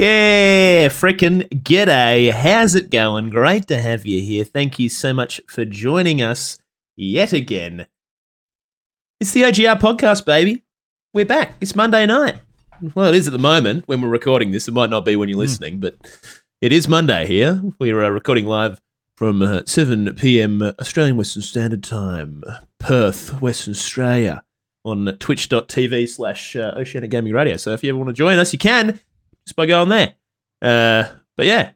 Yeah, frickin' g'day. How's it going? Great to have you here. Thank you so much for joining us yet again. It's the OGR podcast, baby. We're back. It's Monday night. Well, it is at the moment when we're recording this. It might not be when you're listening, but it is Monday here. We're uh, recording live from uh, 7 p.m. Australian Western Standard Time, Perth, Western Australia, on twitch.tv slash uh, Oceanic Gaming Radio. So if you ever want to join us, you can just by going there. Uh, but yeah,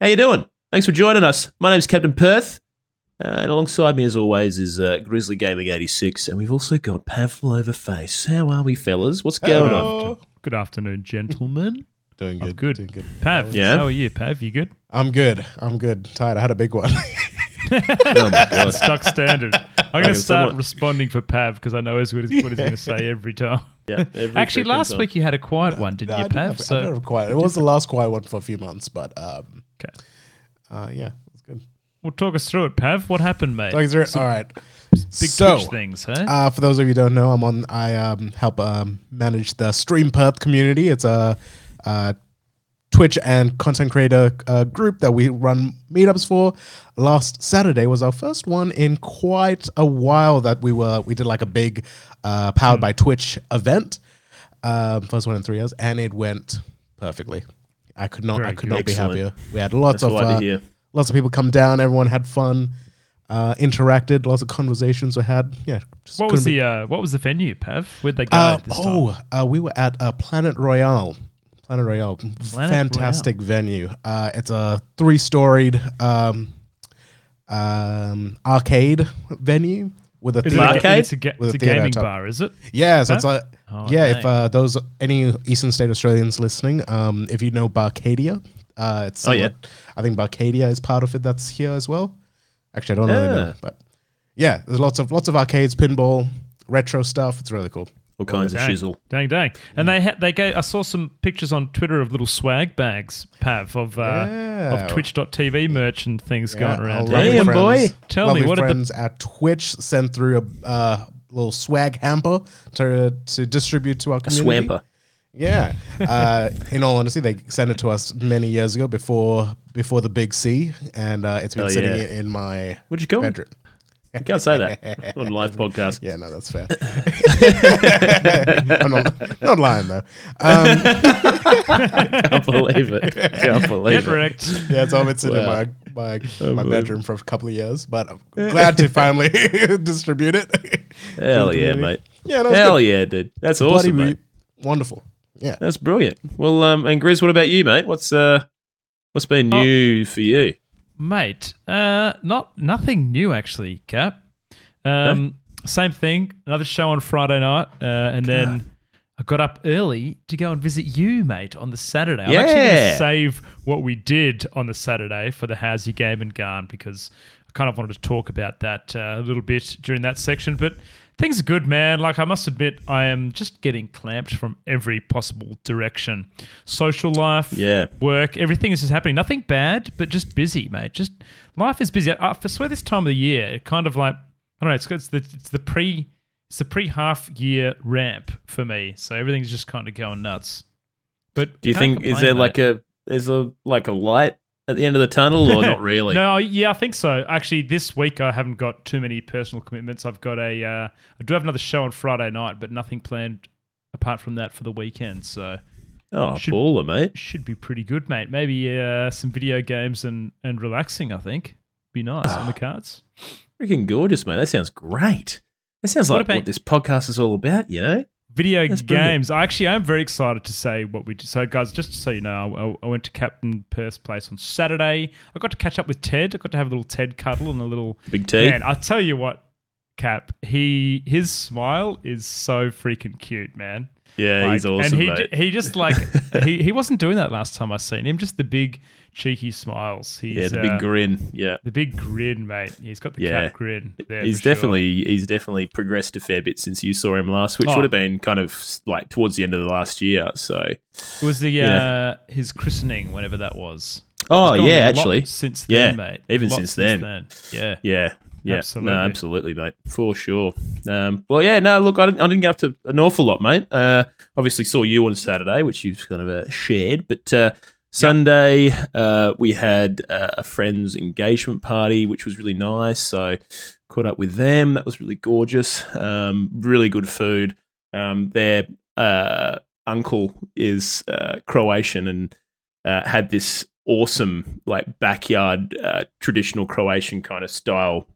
how you doing? Thanks for joining us. My name's Captain Perth, uh, and alongside me, as always, is uh, Grizzly Gaming 86, and we've also got Pavlo Overface. How are we, fellas? What's going on? Good afternoon, gentlemen. Doing I'm good. good. Doing good. Pav, Yeah? how are you, Pav? You good? I'm good. I'm good. Tired. I had a big one. Oh my god! Stuck standard. I'm going to start someone- responding for Pav because I know as what he's, what he's going to say every time. Yeah, every Actually, last time. week you had a quiet one, didn't I you, didn't Pav? have- I So didn't have quiet. It was the last quiet one for a few months, but um, Okay. uh, yeah, it's good. well, talk us through it, Pav. What happened, mate? Like, is there- all right. Big so, Twitch things, huh? uh, for those of you who don't know, I'm on. I um, help um, manage the Stream Perth community. It's a, uh Twitch and content creator uh, group that we run meetups for. Last Saturday was our first one in quite a while that we were we did like a big uh, powered by Twitch event. Um, first one in three years, and it went perfectly. I could not I could not be happier. We had lots That's of uh, lots of people come down. Everyone had fun, uh, interacted. Lots of conversations were had. Yeah. what was be- the uh, what was the venue, Pav? Where'd they go uh, this time? oh, uh, we were at uh, Planet Royale. Planet Royale, Planet fantastic venue. Uh, it's a three-storied um, um, arcade venue with a theater. a, Arcade? it's a, ga- With it's a a gaming top. bar, is it? Yeah, so it's like Oh, yeah. If uh, those any Eastern State Australians listening, um, if you know Barcadia, uh, it's Oh, yeah. I think Barcadia is part of it. That's here as well. Actually, I don't really know, but yeah, there's lots of lots of arcades, pinball, retro stuff. It's really cool. All kinds of Dang. shizzle. Dang, dang. And they ha- they gave, I saw some pictures on Twitter of little swag bags, Pav, of uh, Yeah. of Twitch.tv merch and things Yeah, going around. lovely Damn, friends- boy. Tell lovely me, what did the- at Twitch sent through a uh, little swag hamper to to distribute to our A swamper. Yeah. Uh, in all honesty, they sent it to us many years ago before before the big C, and uh, it's been Oh, sitting yeah. in my What'd you call it? bedroom. You can't say that on live podcast. Yeah, no, that's fair. I'm not, not lying though. Um, Can't believe it. Can't believe Get it. wrecked. yeah, it's all been sitting Wow. in my my, my bedroom for a couple of years, but I'm glad to finally distribute it. Hell yeah, mate. Yeah, no, Hell good. yeah, dude. That's Bloody awesome, mate. Wonderful. Yeah. That's brilliant. Well, um, and Grizz, what about you, mate? What's uh, what's been Oh. new for you? Mate, uh, not nothing new actually, Cap. Um, same thing. Another show on Friday night, uh, and then I got up early to go and visit you, mate, on the Saturday. I'm actually going Yeah. to save what we did on the Saturday for the How's Your Game and Garn because I kind of wanted to talk about that uh, a little bit during that section. But things are good, man. Like I must admit, I am just getting clamped from every possible direction. Social life, Yeah. work, everything is just happening. Nothing bad, but just busy, mate. Just life is busy. I, I swear this time of the year, it kind of like I don't know. It's, it's the it's the pre it's the pre half year ramp for me. So everything's just kind of going nuts. But Do you think is there like a is a like a light at the end of the tunnel or not really? No, yeah, I think so. Actually, this week I haven't got too many personal commitments. I've got a, uh, I do have another show on Friday night, but nothing planned apart from that for the weekend. So Oh, Should- baller, mate. should be pretty good, mate. Maybe uh, some video games and and relaxing. I think be nice on the cards. Freaking gorgeous, mate. That sounds great. That sounds What like about- what this podcast is all about, you know? Video That's brilliant. games. I actually am very excited to say what we did. So, guys, just so you know, I, I went to Captain Perth's place on Saturday. I got to catch up with Ted. I got to have a little Ted cuddle and a little Big T. Man, I tell you what, Cap, he his smile is so freaking cute, man. yeah, he's awesome, And he mate. he just like he, he wasn't doing that last time I seen him. Just the big cheeky smiles. He's, yeah, the uh, big grin. Yeah. the big grin, mate. He's got the Yeah. cat grin. There He's for sure. definitely he's definitely progressed a fair bit since you saw him last, which Oh. would have been kind of like towards the end of the last year. So It was the Yeah. uh his christening, whenever that was. Oh yeah, actually. since Yeah, then, mate. even lot since then. Yeah. Yeah. Yeah, Absolutely. no, absolutely, mate, for sure. Um, well, yeah, no, look, I didn't, I didn't get up to an awful lot, mate. Uh, obviously saw you on Saturday, which you've kind of uh, shared, but uh, Sunday uh, we had uh, a friend's engagement party, which was really nice. So caught up with them. That was really gorgeous. Um, really good food. Um, their uh, uncle is uh, Croatian and uh, had this awesome like backyard uh, traditional Croatian kind of style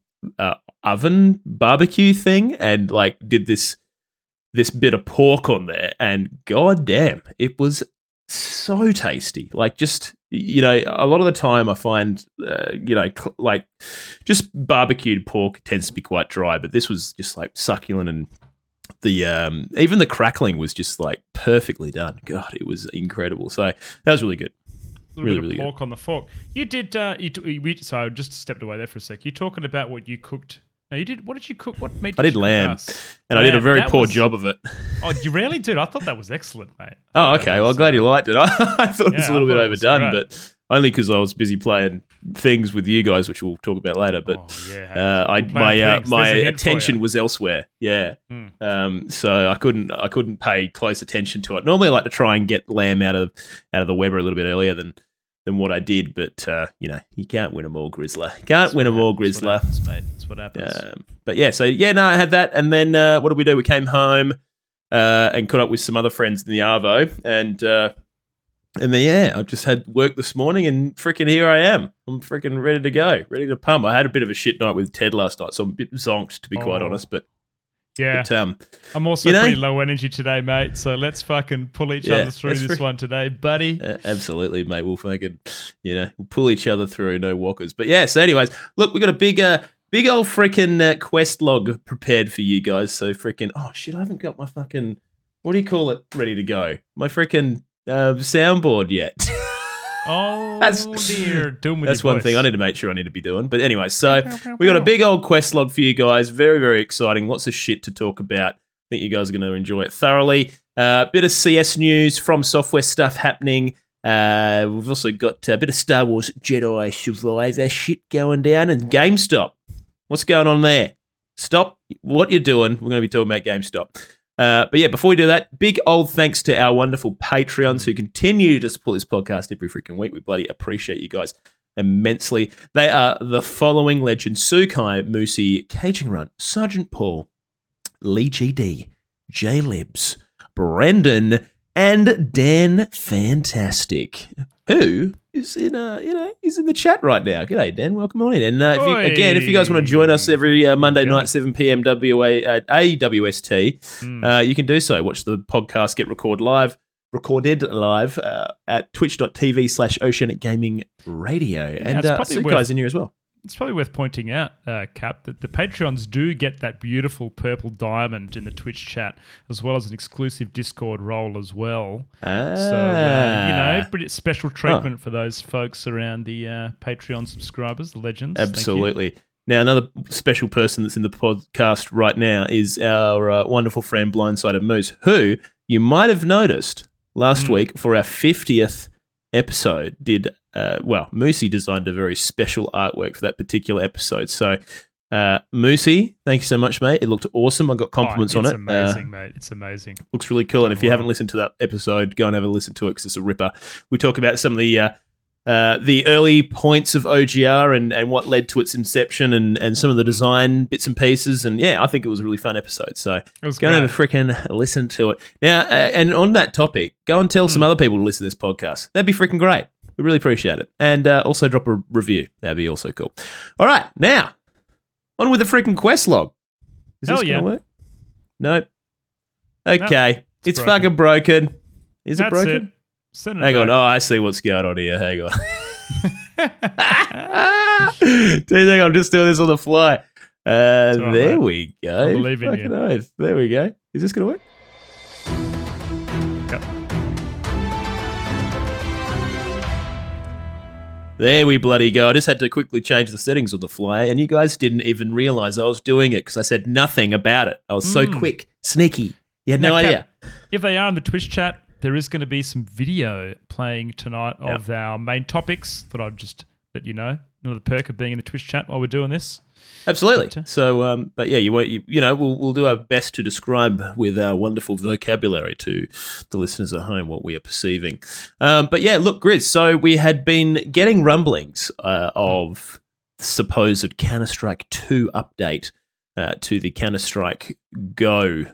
oven barbecue thing, and like did this this bit of pork on there, and god damn, it was so tasty. Like just you know, a lot of the time I find uh, you know cl- like just barbecued pork tends to be quite dry, but this was just like succulent and the um even the crackling was just like perfectly done. God, it was incredible. So that was really good. A little Really, bit really of good. pork on the fork. You did. Uh, you t- we, so I just stepped away there for a sec. You're talking about what you cooked? No, you did. What did you cook? What meat? I did lamb. And I did a very poor was- job of it. Oh, you really did? I thought that was excellent, mate. Oh, okay. Well, I'm glad you liked it. I, thought it was a little bit thought it was overdone, but only because I was busy playing things with you guys, which we'll talk about later. But oh, yeah. uh, I my uh, my There's a hint for attention was elsewhere. Yeah. Hmm. Um. So I couldn't I couldn't pay close attention to it. Normally, I like to try and get lamb out of out of the Weber a little bit earlier than than what I did. But uh, you know, you can't win them all, Grizzler. Can't That's win them all, Grizzler. That's what happens, mate. That's what happens. Um, but yeah, so yeah, no, I had that, and then uh, what did we do? We came home uh, and caught up with some other friends in the Arvo, and uh, and then yeah, I just had work this morning, and freaking here I am. I'm freaking ready to go, ready to pump. I had a bit of a shit night with Ted last night, so I'm a bit zonked to be quite Oh. honest. But, yeah. but um, I'm also you know- pretty low energy today, mate. So let's fucking pull each Yeah, other through this one today, buddy. Uh, absolutely, mate. We'll fucking, you know, we'll pull each other through, no walkers. But yeah, so anyways, look, we got a big, uh, big old freaking uh, quest log prepared for you guys. So freaking, oh shit, I haven't got my fucking, what do you call it, ready to go? My freaking uh, soundboard yet. Oh That's- dear, doing with That's your one thing I need to make sure I need to be doing. But anyway, so we got a big old quest log for you guys. Very, very exciting. Lots of shit to talk about. I think you guys are going to enjoy it thoroughly. A uh, bit of CS news FromSoftware stuff happening. Uh, we've also got a bit of Star Wars Jedi Survivor shit going down and GameStop. What's going on there? Stop what you're doing. We're going to be talking about GameStop. Uh, but yeah, before we do that, big old thanks to our wonderful Patreons who continue to support this podcast every freaking week. We bloody appreciate you guys immensely. They are the following legends Sukai, Moosey, Caging Run, Sergeant Paul, Lee GD, J Libs, Brendan, and Dan Fantastic, who is in uh you know he's in the chat right now. G'day Dan, welcome on in. And uh, if you, again, if you guys want to join us every uh, Monday Yeah. night, seven PM WA at AWST, Mm. uh, you can do so. Watch the podcast get recorded live, recorded live uh, at twitch.tv slash oceanic gaming radio. and it's uh, probably Sukai's worth- in here as well. It's probably worth pointing out, uh, Cap, that the Patreons do get that beautiful purple diamond in the Twitch chat, as well as an exclusive Discord role as well. Ah. So, uh, you know, pretty special treatment for those folks around the uh, Patreon subscribers, the legends. Absolutely. Now, another special person that's in the podcast right now is our uh, wonderful friend Blindsided Moose, who you might have noticed last Mm. week for our 50th episode did, uh, well, Moosey designed a very special artwork for that particular episode. So, uh, Moosey, thank you so much, mate. It looked awesome. I got compliments Oh, on it's it. amazing, Uh, mate. It's amazing. looks really cool. And if you haven't listened to that episode, go and have a listen to it because it's a ripper. We talk about some of the uh, uh, the early points of OGR and, and what led to its inception and, and some of the design bits and pieces. And yeah, I think it was a really fun episode. So go and have a freaking listen to it. Now, uh, and on that topic, go and tell Hmm. some other people to listen to this podcast. That'd be freaking great. We really appreciate it. And uh, also drop a review. That'd be also cool. All right, now on with the freaking quest log. Is Hell this yeah. gonna work? Nope. Okay, it's, broken. fucking broken. Is it That's broken? it. Send it Hang on. Oh, I see what's going on here. Hang on. Do you think I'm just doing this on the fly? Uh, right, there we go. I believe in Fucking you. oath. There we go. Is this gonna work? There we bloody go. I just had to quickly change the settings on the fly, and you guys didn't even realize I was doing it because I said nothing about it. I was so Mm. quick, sneaky. You had no Now, Cap, idea. If they are in the Twitch chat, there is going to be some video playing tonight of our main topics that I'll just let you know. Another perk of being in the Twitch chat while we're doing this. Absolutely. But, uh, So, um, but yeah, you, you you know we'll we'll do our best to describe with our wonderful vocabulary to the listeners at home what we are perceiving. Um, but yeah, look, Grizz. So we had been getting rumblings uh, of supposed Counter Strike Two update uh, to the Counter Strike Go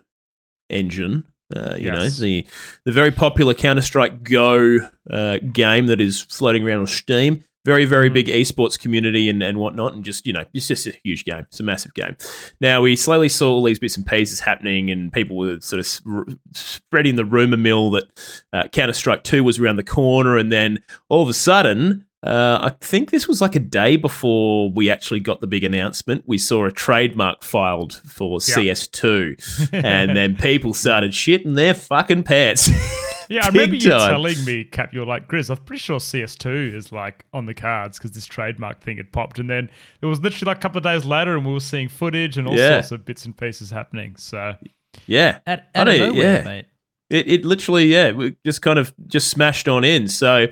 engine. Uh, you know the the very popular Counter Strike Go uh, game that is floating around on Steam. Very, very Mhm. big esports community and, and whatnot, and just you know, it's just a huge game. It's a massive game. Now we slowly saw all these bits and pieces happening, and people were sort of r- spreading the rumor mill that uh, Counter Strike Two was around the corner, and then all of a sudden, uh, I think this was like a day before we actually got the big announcement. We saw a trademark filed for Yeah. CS2, and then people started shitting their fucking pants. Yeah, I remember Big you time. telling me, Cap, you're like, Grizz, I'm pretty sure CS2 is like on the cards because this trademark thing had popped. And then it was literally like a couple of days later and we were seeing footage and all Yeah. sorts of bits and pieces happening. So, yeah, out, I out of don't- nowhere, yeah. mate. It, it literally, yeah, we just kind of just smashed on in. So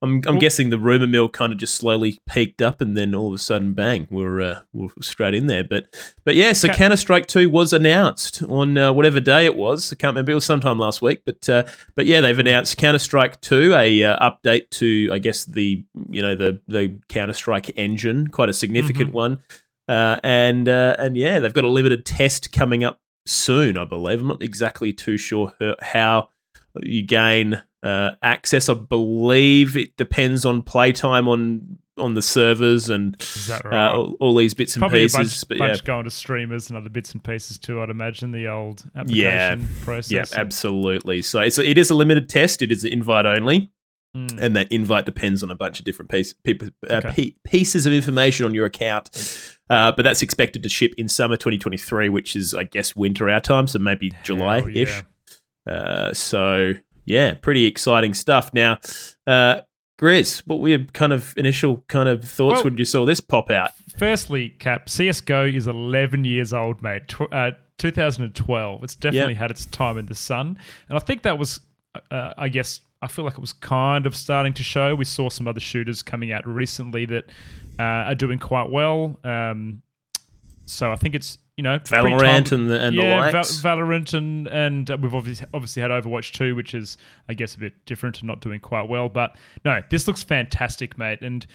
I'm, I'm guessing the rumor mill kind of just slowly peaked up, and then all of a sudden, bang, we're uh, we're straight in there. But but yeah, so Counter Strike Two was announced on uh, whatever day it was. I can't remember. It was sometime last week. But uh, but yeah, they've announced Counter Strike Two, a uh, update to I guess the you know the the Counter Strike engine, quite a significant one. Uh, and uh, and yeah, they've got a limited test coming up soon, I believe. I'm not exactly too sure how you gain uh, access. I believe it depends on playtime on on the servers and Is that uh, all, all these bits and Probably pieces. a bunch, but bunch yeah, going to streamers and other bits and pieces too, I'd imagine, the old Yeah. application process. yeah, absolutely. So it's it is a limited test. It is invite only. Mm. and that invite depends on a bunch of different piece, people, uh, Okay. pe- pieces of information on your account. Uh, but that's expected to ship in summer 2023, which is, I guess, winter our time, so maybe July ish. yeah. Uh, so yeah, pretty exciting stuff. Now, uh, Grizz, what were your kind of initial kind of thoughts Well- when you saw this pop out? Firstly, Cap, CSGO is 11 years old, mate. Tw- uh, 2012. It's definitely had its time in the sun. And I think that was, uh, I guess, I feel like it was kind of starting to show. We saw some other shooters coming out recently that uh, are doing quite well. Um, so I think it's, you know, Valorant and the and yeah, the likes. Valorant and and we've obviously obviously had Overwatch 2, which is I guess a bit different and not doing quite well. But no, this looks fantastic, mate. And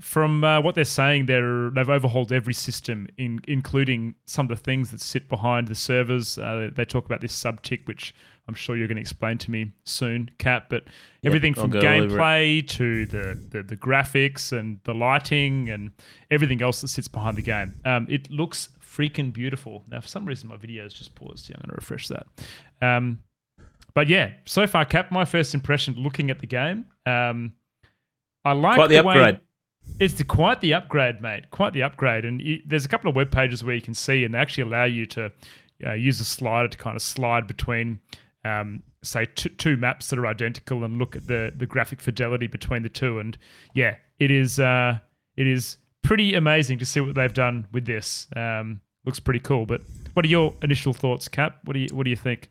from uh, what they're saying, they're they've overhauled every system, in, including some of the things that sit behind the servers. Uh, they talk about this subtick, which I'm sure you're going to explain to me soon, Cap. But everything I'll from go over it. gameplay to the, the the graphics and the lighting and everything else that sits behind the game, um, it looks freaking beautiful. Now, for some reason, my video has just paused. Yeah, I'm going to refresh that. Um, but yeah, so far, Cap, my first impression looking at the game, um, I like Quite the way- upgrade. it's the, quite the upgrade, mate. Quite the upgrade. And you, there's a couple of web pages where you can see, and they actually allow you to uh, use a slider to kind of slide between, um, say, two, two maps that are identical, and look at the the graphic fidelity between the two. And yeah, it is uh, it is pretty amazing to see what they've done with this. Um, looks pretty cool. But what are your initial thoughts, Cap? What do you what do you think?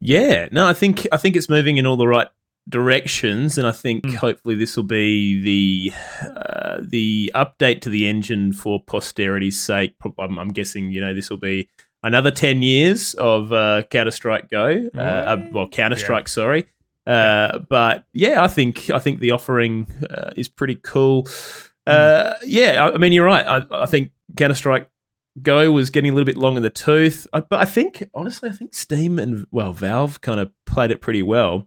Yeah, no, I think I think it's moving in all the right directions, and I think Mm. hopefully this will be the uh, the update to the engine for posterity's sake. I'm, I'm guessing you know this will be another ten years of uh, Counter Strike Go, uh, uh, well Counter Strike, sorry. Uh, but yeah, I think I think the offering uh, is pretty cool. Uh, yeah, I, I mean you're right. I, I think Counter Strike Go was getting a little bit long in the tooth, I, but I think honestly, I think Steam and well Valve kind of played it pretty well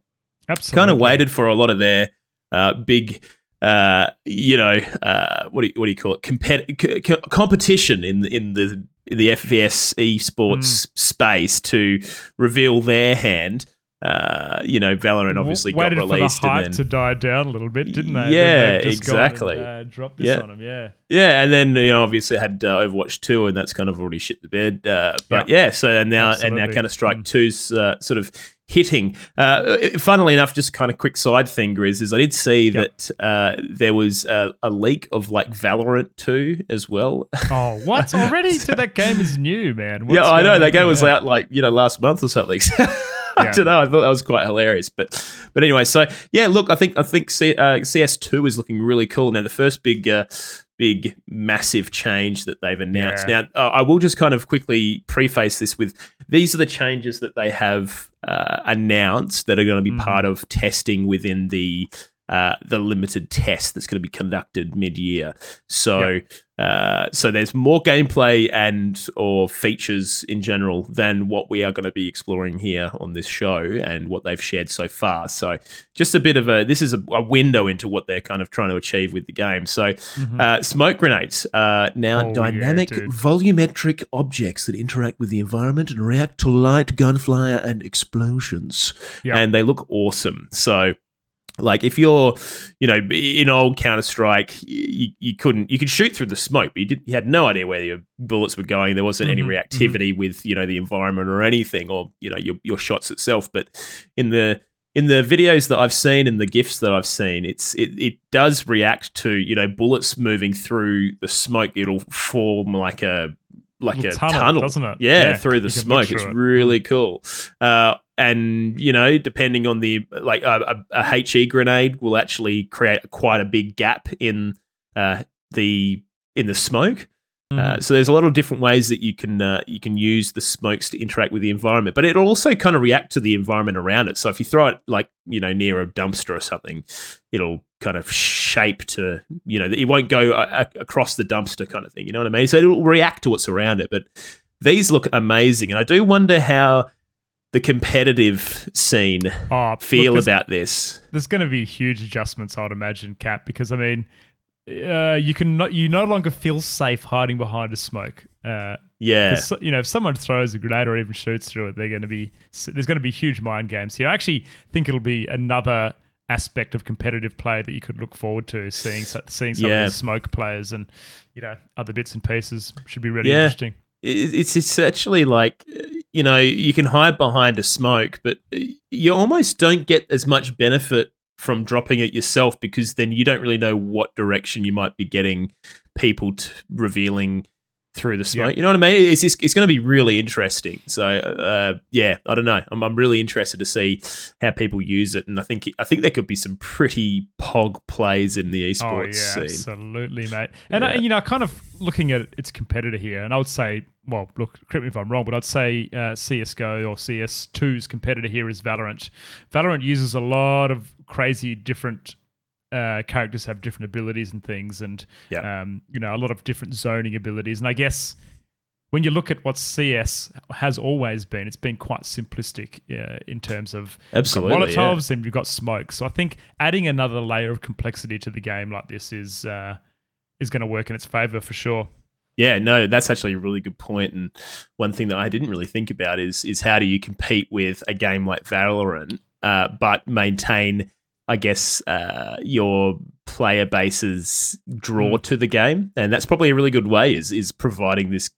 Absolutely. kind of waited for a lot of their uh, big, uh, you know, uh, what do you, what do you call it? Compet- c- c- competition in the- in the in the FPS esports space to reveal their hand. Uh, you know, Valorant obviously got released, for the hype and to die down a little bit, didn't they? Yeah, Then just gone and, exactly. uh, dropped this Yeah. on them. Yeah. yeah, and then you know, obviously had uh, Overwatch two, and that's kind of already shit the bed. Uh, but yeah, so and now and now Absolutely. Counter Strike Mm. 2's uh, sort of hitting. Uh, funnily enough, just kind of quick side thing, Grizz, is I did see Yep. that uh, there was a, a leak of like Valorant 2 as well. Oh, what already? so that game is new, man. What's yeah, I know that game was out like you know last month or something. I Yeah. don't know. I thought that was quite hilarious, but but anyway. So yeah, look, I think I think C, uh, CS2 is looking really cool now. The first big uh, big, massive change that they've announced. Yeah. Now, uh, I will just kind of quickly preface this with these are the changes that they have uh, announced that are going to be mm. part of testing within the uh, the limited test that's going to be conducted mid-year. So, uh, so there's more gameplay and or features in general than what we are going to be exploring here on this show and what they've shared so far. So, just a bit of a this is a, a window into what they're kind of trying to achieve with the game. So, mm-hmm. uh, smoke grenades are now oh, dynamic yeah, volumetric objects that interact with the environment and react to light, gunfire, and explosions, and they look awesome. So like if you're you know in old counter strike you, you couldn't you could shoot through the smoke but you, did, you had no idea where your bullets were going there wasn't mm-hmm, any reactivity mm-hmm. with you know the environment or anything or you know your, your shots itself but in the in the videos that I've seen and the gifs that I've seen, it's it, it does react to you know bullets moving through the smoke. It'll form like a like a, tunnel, tunnel, doesn't it? Yeah, yeah through the smoke. It's it. really cool. Uh, and you know, depending on the like a, a, a HE grenade will actually create quite a big gap in uh, the in the smoke. Uh, mm. so there's a lot of different ways that you can uh, you can use the smokes to interact with the environment, but it'll also kind of react to the environment around it. So if you throw it like you know near a dumpster or something, it'll kind of shape to you know it won't go a- across the dumpster kind of thing. You know what I mean? So it'll react to what's around it. But these look amazing, and I do wonder how the competitive scene oh, feel look, about this. There's going to be huge adjustments, I'd imagine, Cap, because I mean, uh, you can not, you no longer feel safe hiding behind a smoke. Uh, yeah, you know, if someone throws a grenade or even shoots through it, they're going to be there's going to be huge mind games here. I actually think it'll be another aspect of competitive play that you could look forward to seeing seeing some yeah. of the smoke players and you know other bits and pieces should be really yeah. interesting. It's it's actually like you know you can hide behind a smoke, but you almost don't get as much benefit from dropping it yourself because then you don't really know what direction you might be getting people revealing through the smoke. You know what I mean? It's just, it's going to be really interesting. So uh, yeah, I don't know. I'm, I'm really interested to see how people use it, and I think I think there could be some pretty pog plays in the esports oh, yeah, scene. Absolutely, mate. And uh, yeah. I, you know, kind of looking at its competitor here, and I would say, well, look, correct me if I'm wrong, but I'd say uh, CS:GO or CS2's competitor here is Valorant. Valorant uses a lot of crazy different uh, characters have different abilities and things, and yeah. um, you know a lot of different zoning abilities. And I guess when you look at what CS has always been, it's been quite simplistic uh, in terms of absolutely Molotovs yeah. and you've got smoke. So I think adding another layer of complexity to the game like this is uh, is going to work in its favor for sure. Yeah, no, that's actually a really good point. And one thing that I didn't really think about is is how do you compete with a game like Valorant, uh, but maintain I guess, uh, your player base's draw mm. to the game, and that's probably a really good way is is providing this,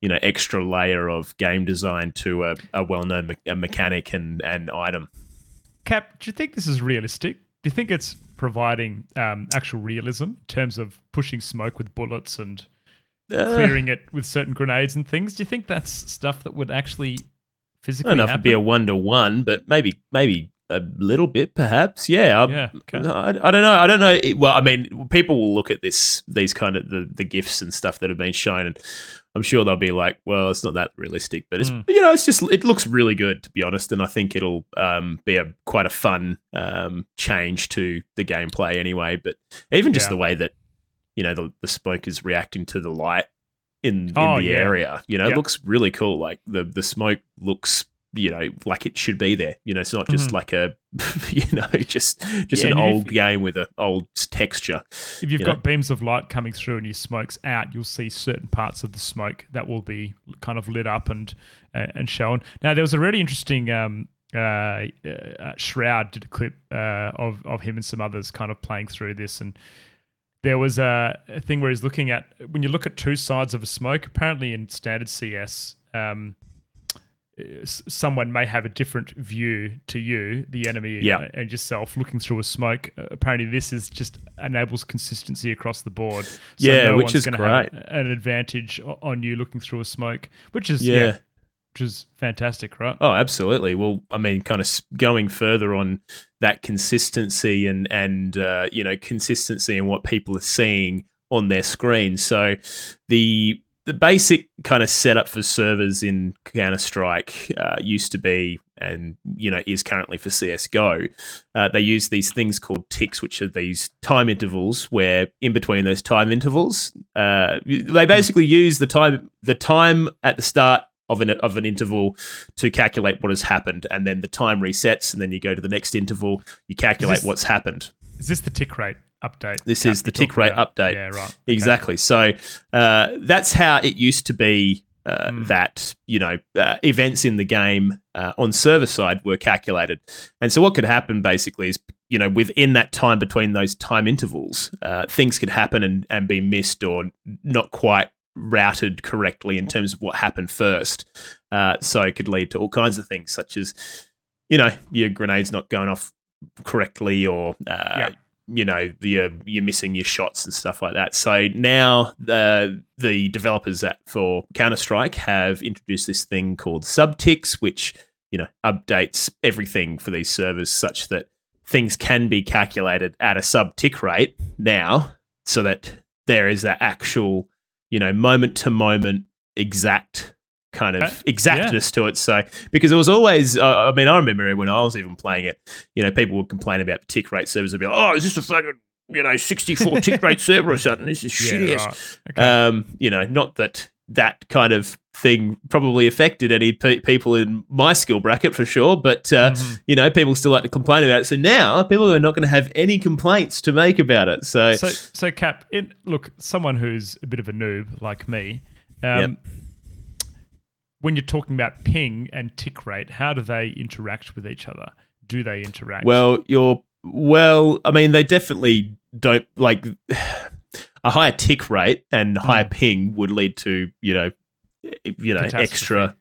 you know, extra layer of game design to a, a well known me- mechanic and and item. Cap, do you think this is realistic? Do you think it's providing um, actual realism in terms of pushing smoke with bullets and uh, clearing it with certain grenades and things? Do you think that's stuff that would actually physically? I don't know if it'd be a one to one, but maybe maybe a little bit, perhaps. Yeah, I, yeah. Okay. I, I, don't know. I don't know. Well, I mean, people will look at this, these kind of the, the gifs and stuff that have been shown, and I'm sure they'll be like, "Well, it's not that realistic," but it's mm. you know, it's just it looks really good to be honest, and I think it'll um, be a quite a fun um, change to the gameplay anyway. But even just yeah. the way that you know the, the smoke is reacting to the light in, in oh, the yeah. area, you know, it looks really cool. Like the the smoke looks you know, like it should be there. You know, it's not just mm-hmm. like a, you know, just just yeah, an old game with an old texture. If you've you got know? beams of light coming through and your smoke's out, you'll see certain parts of the smoke that will be kind of lit up and uh, and shown. Now, there was a really interesting. Um, uh, uh, Shroud did a clip uh, of of him and some others kind of playing through this, and there was a, a, thing where he's looking at when you look at two sides of a smoke. Apparently, in standard CS, um, someone may have a different view to you, the enemy, yeah. and yourself looking through a smoke. Uh, apparently, this is just enables consistency across the board. So yeah, no which is great. an advantage on you looking through a smoke, which is yeah. yeah. which is fantastic, right? Oh, absolutely. Well, I mean, kind of going further on that consistency and and uh, you know consistency in what people are seeing on their screen. So the the basic kind of setup for servers in Counter Strike uh, used to be, and you know, is currently for CS:GO. Uh, they use these things called ticks, which are these time intervals, where in between those time intervals, uh, they basically use the time the time at the start of an of an interval to calculate what has happened, and then the time resets, and then you go to the next interval, you calculate this- what's happened. Is this the tick rate update? This is the tick rate about? update. Yeah, right. Okay. Exactly. So uh, that's how it used to be. Uh, Mm. That you know uh, events in the game uh, on server side were calculated, and so what could happen basically is you know within that time between those time intervals, uh, things could happen and and be missed or not quite routed correctly in terms of what happened first. Uh, so it could lead to all kinds of things, such as you know your grenades not going off correctly or uh. You know you're you're missing your shots and stuff like that. So now the the developers at for Counter Strike have introduced this thing called subticks, which you know updates everything for these servers such that things can be calculated at a sub tick rate now, so that there is that actual you know moment to moment exact kind Uh, of exactness to it. So because it was always, uh, I mean, I remember when I was even playing it, you know, people would complain about tick rate servers. They'd be like, "Oh, is this a fucking you know 64 tick rate server or something? This is shitty." Yeah, right. Okay. um, you know, not that that kind of thing probably affected any pe- people in my skill bracket for sure, but uh, Mhm. you know, people still like to complain about it. So now people are not going to have any complaints to make about it. So, So, so Cap, it, look, someone who's a bit of a noob like me, um, Yep. When you're talking about ping and tick rate, how do they interact with each other? Do they interact? well, you're well. I mean, they definitely don't like a higher tick rate and higher hmm. ping would lead to you know, you know, extra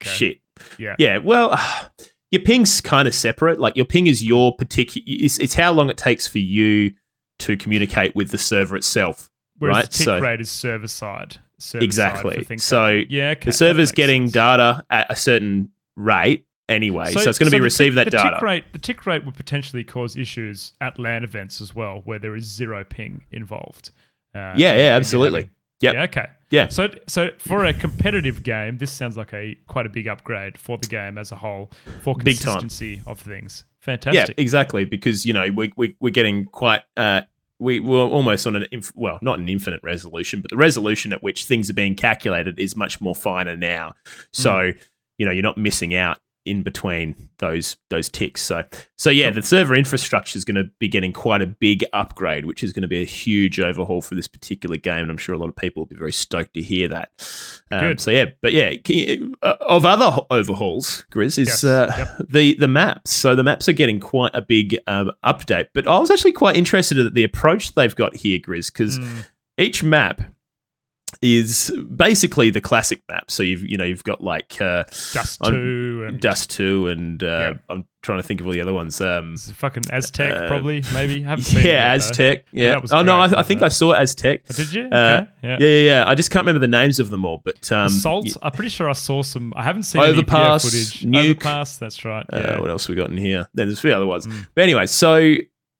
Okay. shit. Yeah. Yeah. Well, your ping's kind of separate. Like your ping is your particular. It's, it's how long it takes for you to communicate with the server itself. Whereas right, the tick so- rate is server side. Exactly. Side for things So yeah, okay, the server's getting sense. data at a certain rate anyway, so, it's going to so be receive tick- that the data. Tick rate, the tick rate would potentially cause issues at LAN events as well, where there is zero ping involved. Uh, Yeah, yeah, absolutely. Yep. Yeah, okay. Yeah. So, so for a competitive game, this sounds like a quite a big upgrade for the game as a whole for consistency of things. Fantastic. Yeah, exactly. Because you know we, we we're getting quite uh, we we're almost on an inf- well not an infinite resolution, but the resolution at which things are being calculated is much more finer now. Hmm. So you know you're not missing out in between those those ticks. So so yeah, the server infrastructure is going to be getting quite a big upgrade, which is going to be a huge overhaul for this particular game, and I'm sure a lot of people will be very stoked to hear that. Um, Good. so yeah, but yeah, you- uh, of other overhauls, Grizz is uh, Yep. the the maps. So the maps are getting quite a big um, update. But I was actually quite interested at the approach they've got here, Grizz, because Mm, each map is basically the classic map. So you've you know you've got like uh, Dust two and Dust Two, and uh, Yeah. I'm trying to think of all the other ones. Um, fucking Aztec, Uh, probably maybe. I haven't seen it yeah, though. Aztec. Yeah. oh no, I, I think I saw Aztec. Oh, Did you? Uh, Okay. yeah. Yeah, yeah, yeah. I just can't remember the names of them all, but um, Assault. y- I'm pretty sure I saw some. I haven't seen any Overpass, EPF footage. Nuke. Overpass. That's right. Uh, Yeah. what else we got in here? Then there's a few other ones. Mm. But anyway, so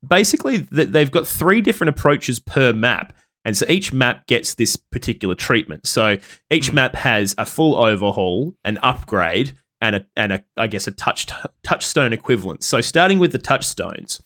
basically th- they've got three different approaches per map. And so each map gets this particular treatment. So each Mm. map has a full overhaul, an upgrade, and a and a I guess a touch touchstone equivalent. So starting with the touchstones,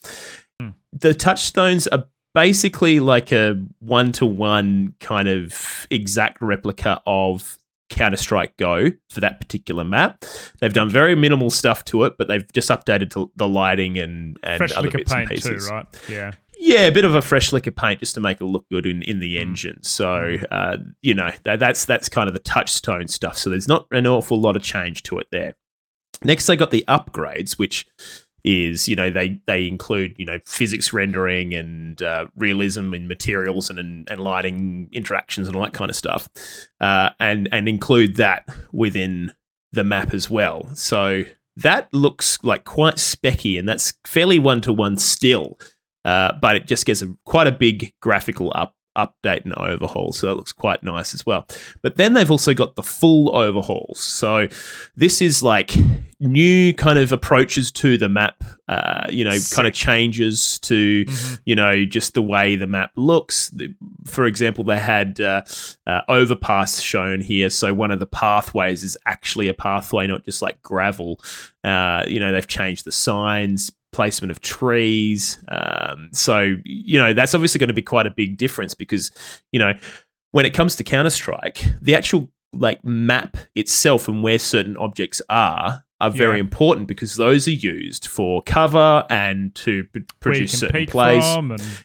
Mm. the touchstones are basically like a one to one kind of exact replica of Counter Strike Go for that particular map. They've done very minimal stuff to it, but they've just updated the lighting and and Fresh other bits and paint too, pieces. right? Yeah. Yeah, a bit of a fresh lick of paint just to make it look good in, in the Mm. engine. So uh, you know that, that's that's kind of the touchstone stuff. So there's not an awful lot of change to it there. Next, they got the upgrades, which is you know they they include you know physics rendering and uh, realism in materials and, and and lighting interactions and all that kind of stuff, uh, and and include that within the map as well. So that looks like quite specky, and that's fairly one to one still. Uh, but it just gets a, quite a big graphical up update and overhaul. So it looks quite nice as well. But then they've also got the full overhauls. So this is like new kind of approaches to the map, uh, you know, kind of changes to, Mhm. you know, just the way the map looks. For example, they had uh, uh, overpass shown here. So one of the pathways is actually a pathway, not just like gravel. Uh, you know, they've changed the signs, placement of trees. Um, so, you know, that's obviously going to be quite a big difference because, you know, when it comes to Counter Strike, the actual like map itself and where certain objects are are very Yeah. important because those are used for cover and to p- produce certain plays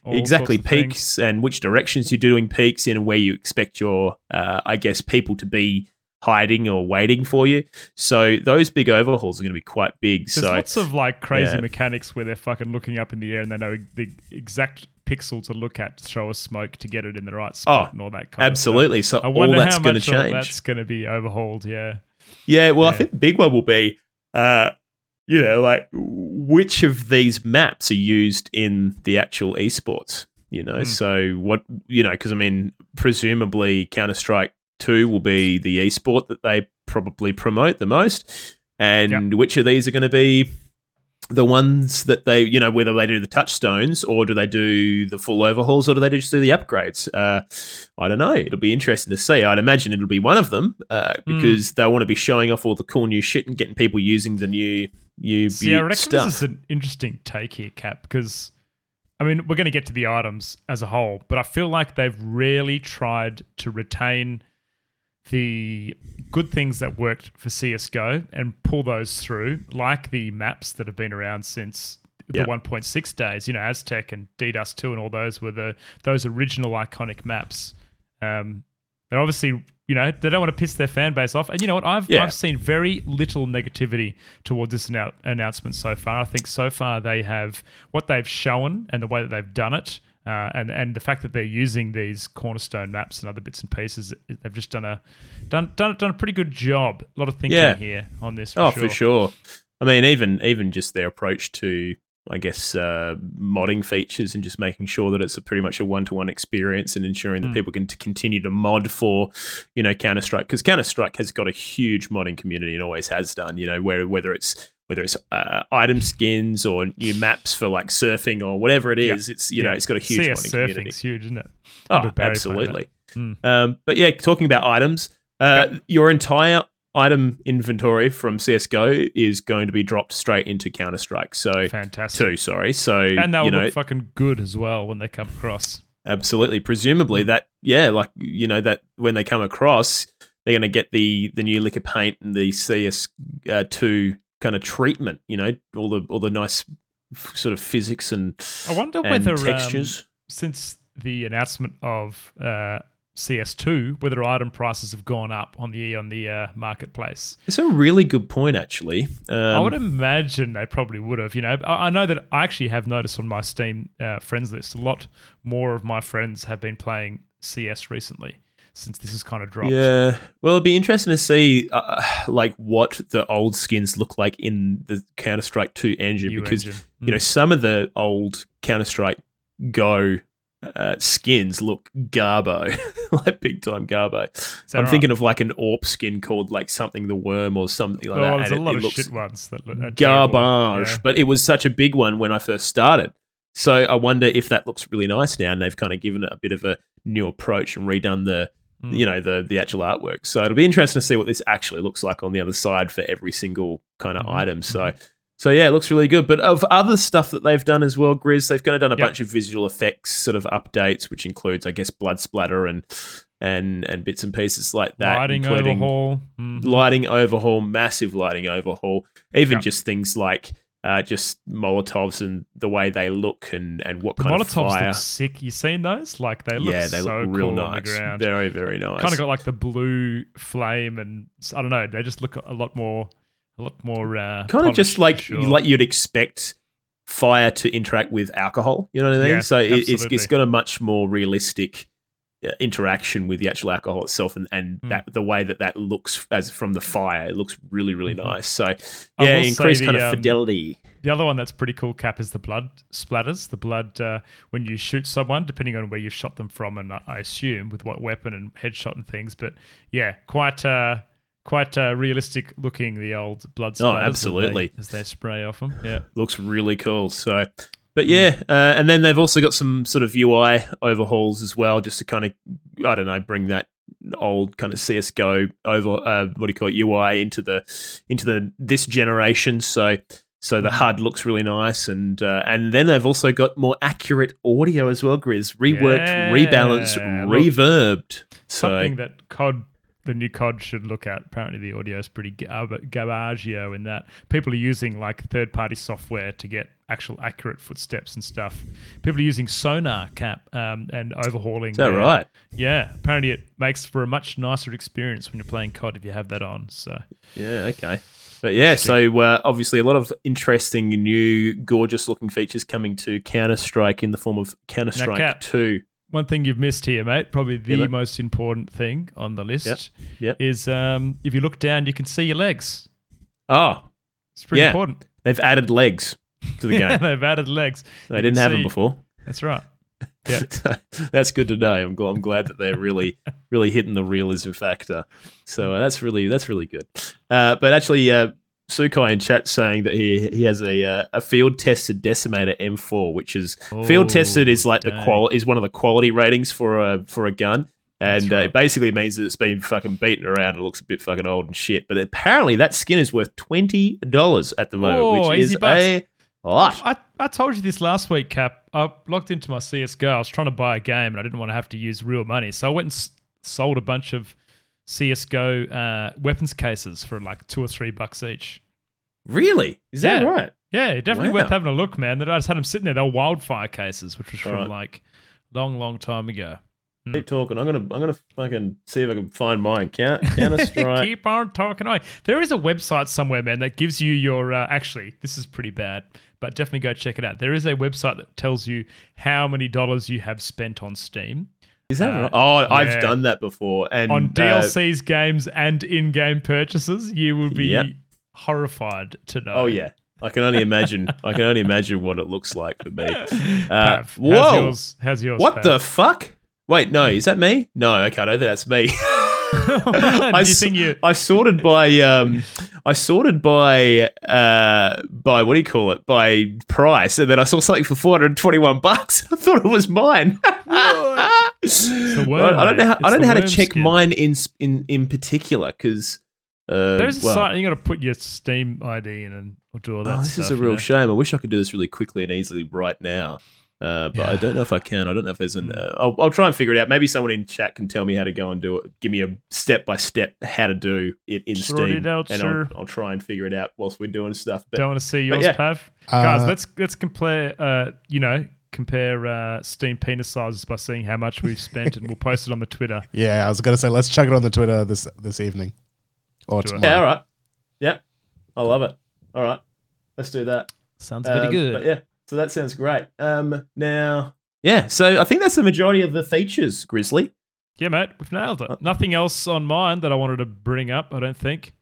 exactly of things. peaks and which directions you're doing peaks in and where you expect your uh, i guess people to be hiding or waiting for you so those big overhauls are going to be quite big There's so lots of like crazy yeah. mechanics where they're fucking looking up in the air and they know the exact pixel to look at to show a smoke to get it in the right spot Oh, and all that kind of stuff. absolutely so. I all that's going to change that's going to be overhauled. Yeah. yeah well i think the big one will be uh you know like which of these maps are used in the actual esports you know Hmm. so what you know because i mean presumably counter-strike 2 will be the esport that they probably promote the most. And which of these are going to be the ones that they you know whether they do the touchstones or do they do the full overhauls or do they just do the upgrades? Uh i don't know. It'll be interesting to see. I'd imagine it'll be one of them uh, Hmm. because they'll want to be showing off all the cool new shit and getting people using the new new See, I reckon stuff this is an interesting take here, Cap, because I mean, we're going to get to the items as a whole, but I feel like they've really tried to retain the good things that worked for CSGO and pull those through, like the maps that have been around since the Yep. 1.6 days. You know, Aztec and DDoS 2 and all those were the those original iconic maps. Um, they're obviously, you know, they don't want to piss their fan base off. And you know what? I've Yeah. I've seen very little negativity towards this annou- announcement so far. I think so far they have what they've shown and the way that they've done it, uh, and and the fact that they're using these cornerstone maps and other bits and pieces. They've just done a done done done a pretty good job. A lot of thinking Yeah. here on this. For oh sure. for sure i mean even even just their approach to i guess uh modding features and just making sure that it's a pretty much a one-to-one experience and ensuring that Mm. people can t- continue to mod for you know counter-strike because counter-strike has got a huge modding community and always has done you know where whether it's whether it's uh, item skins or new maps for like surfing or whatever it is. Yeah. it's you know it's got a huge CS modding community surfing's huge, isn't it? Oh, Remember Barry playing absolutely. Mm. Um, but yeah, talking about items, uh, your entire item inventory from CS:GO is going to be dropped straight into Counter Strike. So Fantastic. two, sorry. So And they'll you know, look fucking good as well when they come across. absolutely. Presumably that, yeah, like you know that when they come across, they're going to get the the new liquor paint and the CS uh, two kind of treatment. You know, all the all the nice sort of physics and I wonder and whether um, textures. since the announcement of uh, CS2, whether item prices have gone up on the on the uh, marketplace. it's a really good point, actually. Um, I would imagine they probably would have. You know, I, I know that I actually have noticed on my Steam uh, friends list a lot more of my friends have been playing CS recently since this has kind of dropped. Yeah. Well, it'd be interesting to see uh, like what the old skins look like in the Counter Strike 2 engine New because engine. you know Mm. some of the old Counter Strike Go uh, skins look garbo, like big time garbo. I'm right? thinking of like an AWP skin called like something the worm or something like oh, that. there's and a it- lot it of shit ones that look garbage, Yeah. but it was such a big one when I first started. So I wonder if that looks really nice now, and they've kind of given it a bit of a new approach and redone the, Mm. you know, the the actual artwork. So it'll be interesting to see what this actually looks like on the other side for every single kind of Mhm, item. So. So yeah, it looks really good. But of other stuff that they've done as well, Grizz, they've kind of done a Yep. bunch of visual effects sort of updates, which includes, I guess, blood splatter and and and bits and pieces like that, lighting overhaul. Mhm. lighting overhaul, massive lighting overhaul, even Yeah. just things like uh, just Molotovs and the way they look and and what The kind of Molotovs fire. look sick. You seen those? Like they look yeah, they so look real cool on the nice. ground. Very very nice. kind of got like the blue flame, and I don't know. They just look a lot more, a lot more. Uh, kind of just like sure. like you'd expect fire to interact with alcohol. You know what I mean? Yeah, so it, it's it's got a much more realistic interaction with the actual alcohol itself, and and Mm. that the way that that looks as from the fire, it looks really really Mhm. nice. So yeah, increased kind the, of um, fidelity. The other one that's pretty cool, Cap, is the blood splatters. The blood uh, when you shoot someone, depending on where you shot them from, and I- assume with what weapon and headshot and things. But yeah, quite uh, quite uh, realistic looking. The old blood splatters. Oh, as they- absolutely. As they, spray off them. Yeah. looks really cool. So, but yeah, uh, and then they've also got some sort of UI overhauls as well, just to kind of, I don't know, bring that old kind of CS:GO over, uh, what do you call it, UI into the into the this generation. So. So the HUD looks really nice, and uh, and then they've also got more accurate audio as well, Grizz. Reworked, Yeah, rebalanced, look, reverbed. So Something that COD, the new COD, should look at. Apparently, the audio is pretty gar- garagio in that people are using like third-party software to get actual accurate footsteps and stuff. People are using Sonar Cap um, and overhauling. is that their- right? Yeah. Apparently, it makes for a much nicer experience when you're playing COD if you have that on. So Yeah, okay. But yeah, so uh, obviously a lot of interesting, new, gorgeous looking features coming to Counter Strike in the form of Counter Strike 2. one thing you've missed here, mate, probably the Yeah, most important thing on the list yep. is um, if you look down, you can see your legs. Oh, It's pretty Yeah. important. they've added legs to the Yeah, game. they've added legs. they you didn't have them before. That's right. Yeah. that's good to know. I'm glad, I'm glad that they're really, really hitting the realism factor. So uh, that's really, that's really good. Uh, but actually, uh, Sukai in chat saying that he he has a uh, a field tested decimator M4, which is field tested is Oh, like the qual is one of the quality ratings for a for a gun. And uh, it basically means that it's been fucking beaten around and looks a bit fucking old and shit. But apparently that skin is worth twenty dollars at the moment, Oh, which is bucks. a I, I told you this last week, Cap. I logged into my CSGO. I was trying to buy a game and I didn't want to have to use real money. So I went and s- sold a bunch of CSGO uh, weapons cases for like two or three bucks each. Really? Is that Yeah. right? Yeah, definitely Wow. worth having a look, man. That I just had them sitting there. They were wildfire cases, which was from Alright. like long, long time ago. Keep talking. I'm gonna I'm gonna fucking see if I can find mine. Count Counter Strike. Keep on talking away. There is a website somewhere, man, that gives you your. Uh, actually, this is pretty bad, but definitely go check it out. There is a website that tells you how many dollars you have spent on Steam, Is that Uh, right? Oh, yeah. I've done that before. And on uh, DLCs, games, and in-game purchases. You will be Yep. horrified to know. oh yeah, I can only imagine. I can only imagine what it looks like for me. Pav, how's whoa. yours? How's yours? What Pav? the fuck? Wait, no, is that me? No, okay, I don't think that's me. Do you you? I sorted by um I sorted by uh by what do you call it? By price, and then I saw something for four hundred and twenty one bucks. I thought it was mine. worm, I don't know how, mate. I don't know how to check skin. mine in in in particular because uh, There's a well, site you got to put your Steam ID in and do all that. oh, this is a real you know? shame. I wish I could do this really quickly and easily right now. Uh, but I don't know if I can. I don't know if there's an. Uh, I'll, I'll try and figure it out. Maybe someone in chat can tell me how to go and do it. Give me a step by step how to do it in Sort Steam, it out, and sir. I'll, I'll try and figure it out whilst we're doing stuff. But Don't want to see yours, yeah. Pav. Guys, Uh, let's let's compare. Uh, you know, compare uh, Steam penis sizes by seeing how much we've spent, and we'll post it on the Twitter. Yeah, I was gonna say let's chuck it on the Twitter this this evening or Do it. tomorrow. yeah, all right. Yep, I love it. All right, let's do that. Sounds Um, But yeah, so that sounds great. Um, now, yeah, so I think that's the majority of the features, Grizzly. Yeah, mate, we've nailed Uh, it. Nothing else on mine that I wanted to bring up. I don't think.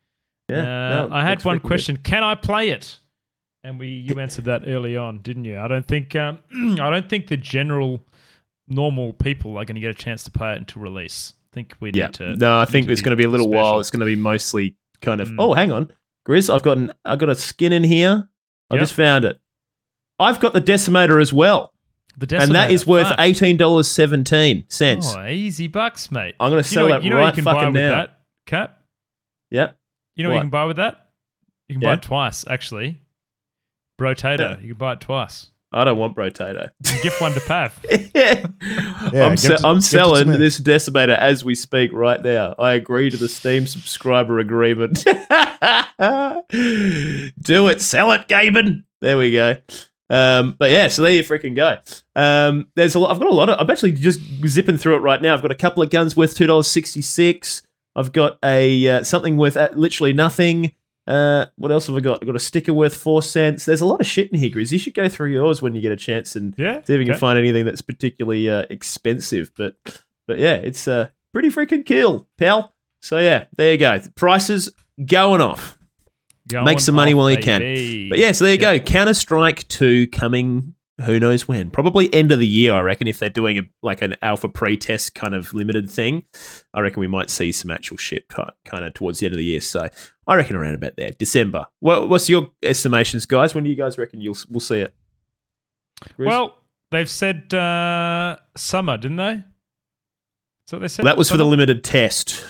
Yeah, Uh, no, I had one freaking good. question: Can I play it? And we you answered that early on, didn't you? I don't think um, I don't think the general normal people are going to get a chance to play it until release. I think we need Yeah, to. no, I think it's going to be a little special. while. It's going to be mostly kind of. Mm. Oh, hang on, Grizz, I've got an, I've got a skin in here. I Yep. just found it. I've got the decimator as well, The and that is worth Fuck. eighteen dollars seventeen cents. Oh, easy bucks, mate. I'm going to You know, sell what- that you know right you can buy fucking with now. that, Cap? Yep. You know what, What? you can buy with that? You can buy it twice, actually. Brotato. Yeah. You can buy it twice. I don't want Brotato. You can gift one to Pav. I'm, se- it- I'm give it to selling this decimator as we speak right now. I agree to the Steam subscriber agreement. Do it, sell it, Gaben. There we go. Um, but yeah, so there you freaking go. Um, there's a lot. I've got a lot of. I'm actually just zipping through it right now. I've got a couple of guns worth two dollars sixty six. I've got a uh, something worth uh, literally nothing. Uh, what else have I got? I've got a sticker worth four cents. There's a lot of shit in here, Grizz. You should go through yours when you get a chance and Yeah. see if you can find anything that's particularly uh, expensive. But but yeah, it's uh, pretty freaking kill, pal. So yeah, there you go. Prices going off. Going some money while you can. But yeah, so there you Yeah. go. Counter Strike 2 coming who knows when. Probably end of the year, I reckon, if they're doing a, like an alpha pre-test kind of limited thing. I reckon we might see some actual shit kind of towards the end of the year. So I reckon around about there, December. What, what's your estimations, guys? When do you guys reckon you'll we'll see it? Grizz? Well, they've said uh, summer, didn't they? So they said that was for the limited test.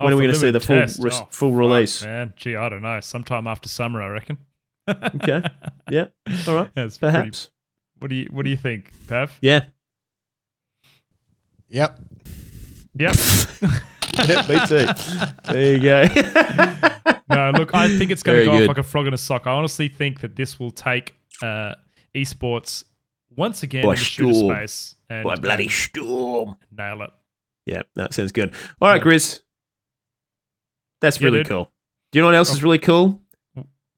Oh, when are we going to see the full test. res- Oh, full fuck, release? man, gee, I don't know. Sometime after summer, I reckon. Okay. Yeah. All right. That's pretty- Perhaps. what do you What do you think, Pav? Yeah. Yep. Yep. yeah. Me too. There you go. no, look, I think it's going to Very go off like a frog in a sock. I honestly think that this will take uh, esports once again By in the shooter storm. space and, By bloody storm. nail it. Yeah, that sounds good. All right, Grizz. That's Yeah, really dude. cool. Do you know what else is Oh. really cool?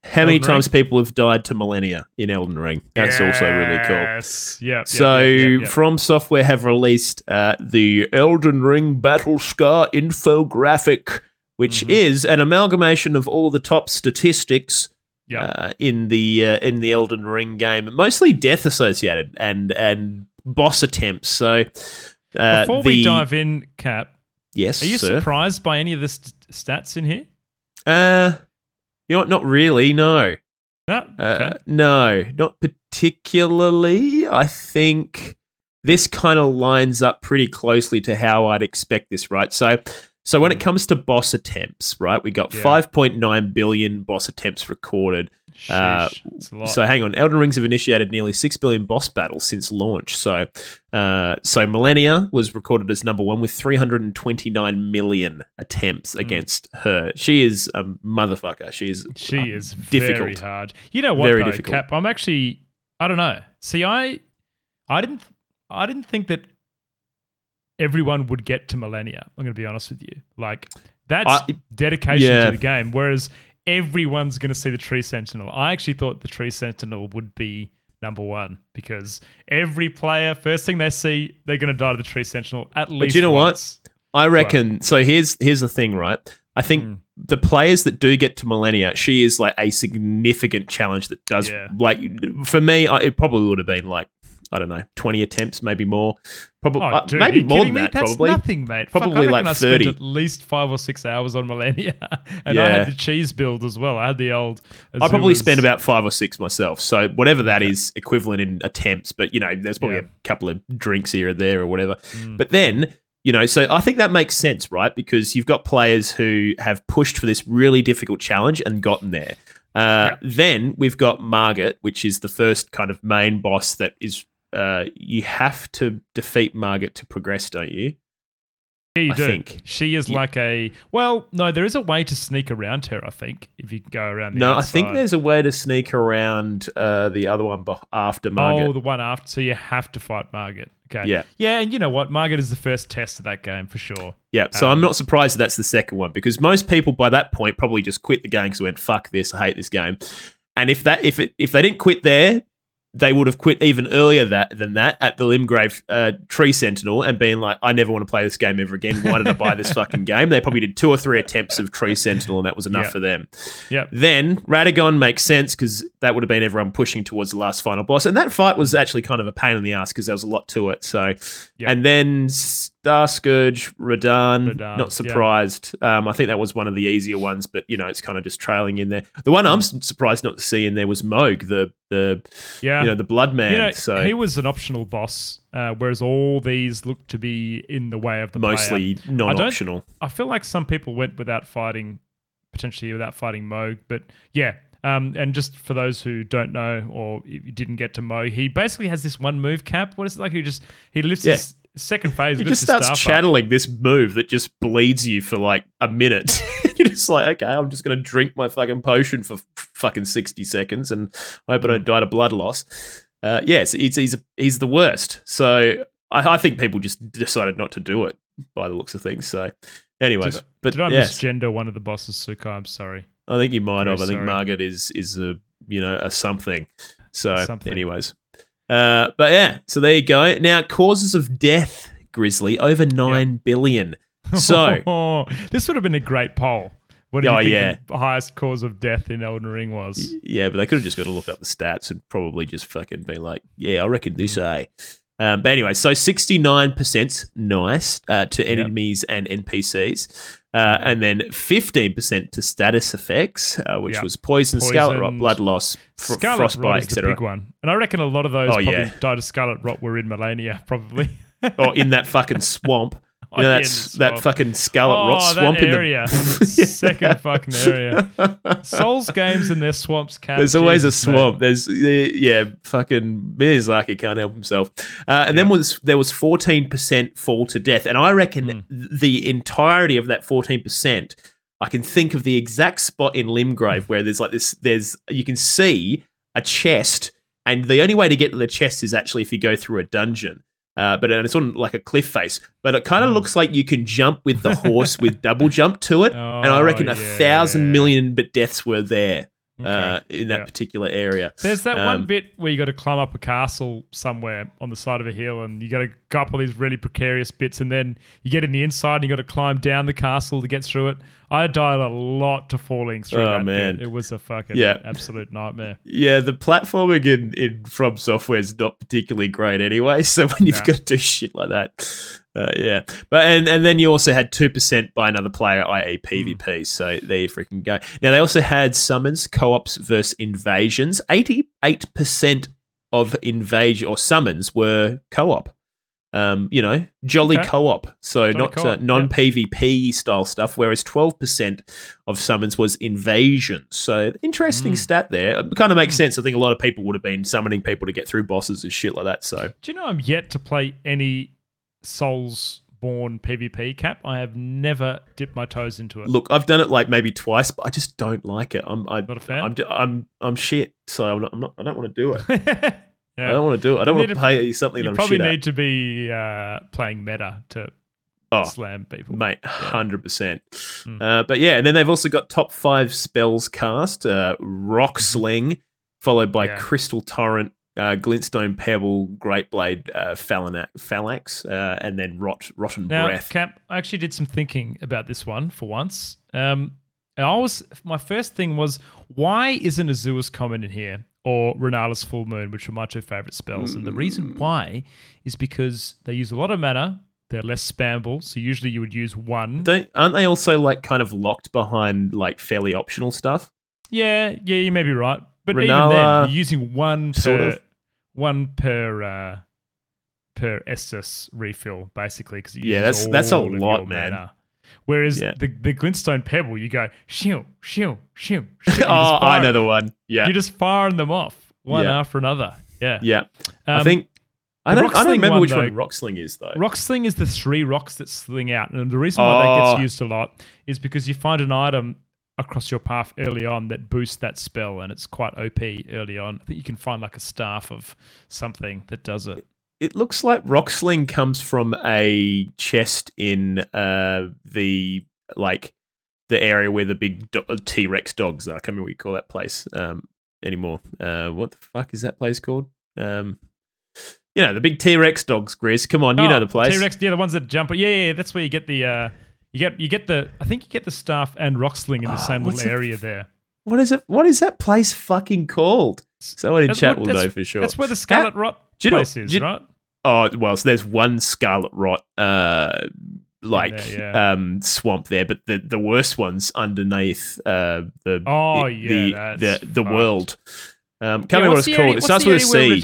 How many times people have died to Malenia in Elden Ring? That's also really cool. Yes. Yep. So, yep, yep. FromSoftware have released uh, the Elden Ring Battle Scar infographic, which Mhm. is an amalgamation of all the top statistics uh, in the uh, in the Elden Ring game, mostly death associated and and boss attempts. So, uh, Before the, we dive in, Cap, yes, are you sir. surprised by any of the st- stats in here? Uh, you know, what? not really. No, No. uh, no, not particularly. I think this kind of lines up pretty closely to how I'd expect this. Right. So, so when it comes to boss attempts, right, we got Hmm. Yeah. 5.9 billion boss attempts recorded. Uh. So hang on, Elden Rings have initiated nearly six billion boss battles since launch. So, uh, so Malenia was recorded as number one with 329 million attempts Mm. against her. She is a motherfucker. She is She uh, is difficult. very hard. You know what, Very though, difficult. Cap? I'm actually. I don't know. See, I, I didn't. I didn't think that everyone would get to Malenia. I'm going to be honest with you. Like that's I- dedication yeah. to the game. Whereas everyone's going to see the Tree Sentinel. I actually thought the Tree Sentinel would be number one because every player, first thing they see, they're going to die to the Tree Sentinel at least. But you know what? I reckon. So here's here's the thing, right? I think Mm. the players that do get to Malenia, she is like a significant challenge that does Yeah. like for me. I, it probably would have been like I don't know, twenty attempts, maybe more. Probably Oh, uh, dude, maybe more than me? that. That's Probably. nothing, mate. Fuck, Probably reckon like I spent 30. at least five or six hours on Malenia, and Yeah. I had the cheese build as well. I had the old. I probably spent about five or six myself. So whatever that is equivalent in attempts, but you know, there's probably Yeah. a couple of drinks here or there or whatever. Mm. But then, you know, so I think that makes sense, right? Because you've got players who have pushed for this really difficult challenge and gotten there. Uh, Then we've got Margit, which is the first kind of main boss that is. Uh, you have to defeat Margit to progress, don't you? Yeah, you I do. think. She is Yeah. like a well, no, there is a way to sneak around her. I think if you can go around. The No, I think there's a way to sneak around uh, the other one after Margit. Oh, the one after. So you have to fight Margaret. Okay. Yeah. Yeah, and you know what? Margaret is the first test of that game for sure. Yeah, so Um, I'm not surprised that that's the second one because most people by that point probably just quit the game because went fuck this, I hate this game. And if that if it if they didn't quit there, they would have quit even earlier that than that at the Limgrave uh, Tree Sentinel and being like, I never want to play this game ever again. Why did I buy this fucking game? They probably did two or three attempts of Tree Sentinel and that was enough Yeah. for them. Yep. Then Radagon makes sense because that would have been everyone pushing towards the last final boss, and that fight was actually kind of a pain in the ass because there was a lot to it. So, Yeah. and then Star Scourge, Radan, Radahn, not yeah. surprised. Um, I think that was one of the easier ones, but you know it's kind of just trailing in there. The one I'm surprised not to see in there was Mohg, the the Yeah. you know the Blood Man. You know, so he was an optional boss, uh, whereas all these look to be in the way of the player. mostly non-optional. I feel like some people went without fighting, potentially without fighting Mohg. But yeah, um, and just for those who don't know or didn't get to Mo, he basically has this one move cap. What is it like? He just he lifts Yeah. his second phase. He just starts up. channeling this move that just bleeds you for like a minute. You're just like, okay, I'm just gonna drink my fucking potion for f- fucking sixty seconds and I hope I don't die to blood loss. Uh, yes, it's, he's he's the worst. So I, I think people just decided not to do it by the looks of things. So, anyways, Did- but Did I yes, misgender one of the bosses, Suka? I'm sorry. I think you might Very have. I think sorry. Margaret is is a you know a something. So, Something. anyways, uh, but yeah, so there you go. Now, causes of death, Grizzly, over nine billion. So- this would have been a great poll. what do you Oh, think yeah. the highest cause of death in Elden Ring was? Yeah, but they could have just got to look up the stats and probably just fucking be like, yeah, I reckon this A. Um, but anyway, so 69% nice uh, to Yep. enemies and NPCs. Uh, and then 15% to status effects, uh, which Yep. was poison, scarlet rot, blood loss, fr- Scarlet frostbite, Rot is the etc. big one, and I reckon a lot of those Oh, probably yeah. died of Scarlet Rot were in Malenia, probably. Or in that fucking swamp. You know, yeah, that's that swamp. fucking scarlet oh, rot swamp that in area, the second fucking area. Souls games and their swamps. Cap, There's always a Jesus, man. swamp. There's yeah, fucking Miyazaki can't help himself. Uh, and then was there was 14% fall to death, and I reckon Mm. the entirety of that 14%. I can think of the exact spot in Limgrave where there's like this. There's you can see a chest, and the only way to get to the chest is actually if you go through a dungeon. Uh, but it's on like a cliff face. But it kind of Mm. looks like you can jump with the horse with double jump to it. and I Oh, reckon a thousand million but deaths were there Okay. uh, in that Yeah. particular area. There's that Um, one bit where you got to climb up a castle somewhere on the side of a hill, and you got to go up all these really precarious bits, and then you get in the inside, and you got to climb down the castle to get through it. I died a lot to falling through Oh, that man. bit. It was a fucking Yeah. absolute nightmare. Yeah, the platforming in, in FromSoftware is not particularly great anyway. So when you've Nah. got to do shit like that, uh, yeah. But and and then you also had two percent by another player, i.e. PvP. So there you freaking go. Now they also had summons, co-ops versus invasions. Eighty-eight percent of invasion or summons were co-op. Um, you know, jolly Okay. co-op. So Jolly not uh, co-op, yeah. non-PvP style stuff. Whereas twelve percent of summons was invasion. So interesting Mm. stat there. It kind of makes Mm. sense. I think a lot of people would have been summoning people to get through bosses and shit like that. So Do you know I'm yet to play any Souls Born PvP cap? I have never dipped my toes into it. look, I've done it like maybe twice, but I just don't like it. I'm I, Not a fan? I'm I'm I'm shit. So I'm not, I'm not I don't want to do it. I don't want to do it. I don't You want to pay something that You probably need at. to be uh, playing meta to Oh, slam people. mate, hundred percent. Mm. Uh, but yeah, and then they've also got top five spells cast: uh, Rock Sling, followed by Yeah. Crystal Torrent, uh, Glintstone Pebble, Great Blade, uh, Phalanx, uh, and then Rot Rotten Now, Breath. Cap, I actually did some thinking about this one for once. Um, and I was my first thing was why isn't Azur's Comet in here or Renala's Full Moon, which are my two favorite spells? And the Mm. reason why is because they use a lot of mana. They're less spammable, so usually you would use one. Don't aren't they also like kind of locked behind like fairly optional stuff? yeah, yeah, you may be right, but even then, you're using one per sort of. one per uh, per Estus refill, basically. Because Yeah, that's- that's a lot, man. Whereas Yeah. the the glintstone pebble, you go shoo shoo shoo. shoo, oh, I know the one. Yeah, You're just firing them off one Yeah. after another. Yeah. yeah. I Um, think I don't. I don't remember one, which though- one Rock Sling is though. Rock sling is the three rocks that sling out, and the reason why that Oh. gets used a lot is because you find an item across your path early on that boosts that spell, and it's quite OP early on. I think you can find like a staff of something that does it. it looks like Rocksling comes from a chest in uh the like the area where the big do- T Rex dogs are. I can't remember what you call that place um anymore. Uh, what the fuck is that place called? Um, you know the big T Rex dogs, Grizz. Come on, you know the place. T Rex, yeah, the ones that jump. Yeah, yeah, yeah, that's where you get the. uh you get you get the I think you get the staff and rock sling in the Ah, same little it- area there. What is it? What is that place fucking called? Someone in That's chat what- will know for sure. That's where the Scarlet Rot you know- place is, you- right? Oh well, so there's one Scarlet Rot, uh, like there, yeah. um swamp there, but the the worst one's underneath uh the Oh, the, yeah, the the, the world. Um, can't Yeah, remember what it's area- called. It starts the with a C.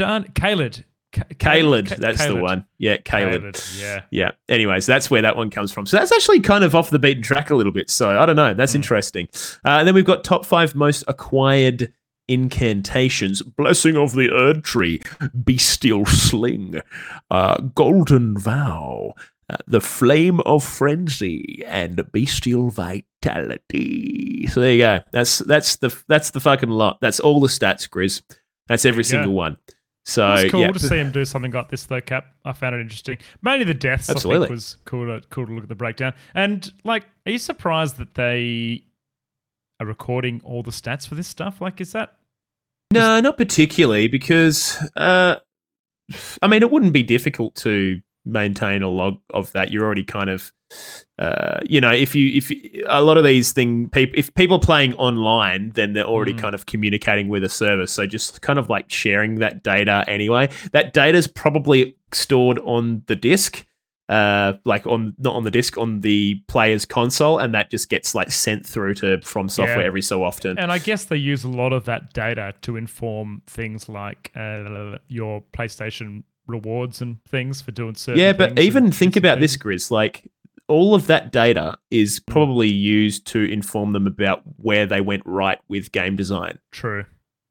Caelid, that's the one. Yeah, Caelid. Yeah. Yeah. Anyways, that's where that one comes from. So that's actually kind of off the beaten track a little bit. So I don't know. That's Hmm. interesting. Uh, and then we've got top five most acquired incantations: Blessing of the Erd Tree, Bestial Sling, uh, Golden Vow, uh, The Flame of Frenzy, and Bestial Vitality. So there you go. That's that's the that's the fucking lot. That's all the stats, Grizz. That's every Yeah. single one. So It's cool yeah. to see him do something like this, though. Cap, I found it interesting. Mainly the deaths, I Absolutely. think, was cool to cool to look at the breakdown. And like, are you surprised that they are recording all the stats for this stuff? Like, is that No, not particularly, because uh, I mean, it wouldn't be difficult to maintain a log of that, you're already kind of, uh, you know, if you if you- a lot of these thing, people if people are playing online, then they're already Mm. kind of communicating with a service. So just kind of like sharing that data anyway. That data is probably stored on the disk. Uh, like on not on the disk on the player's console, and that just gets like sent through to FromSoftware Yeah. every so often. And I guess they use a lot of that data to inform things like uh, your PlayStation rewards and things for doing certain. Yeah, but even think about this. Grizz. Like all of that data is Mm. probably used to inform them about where they went right with game design. True.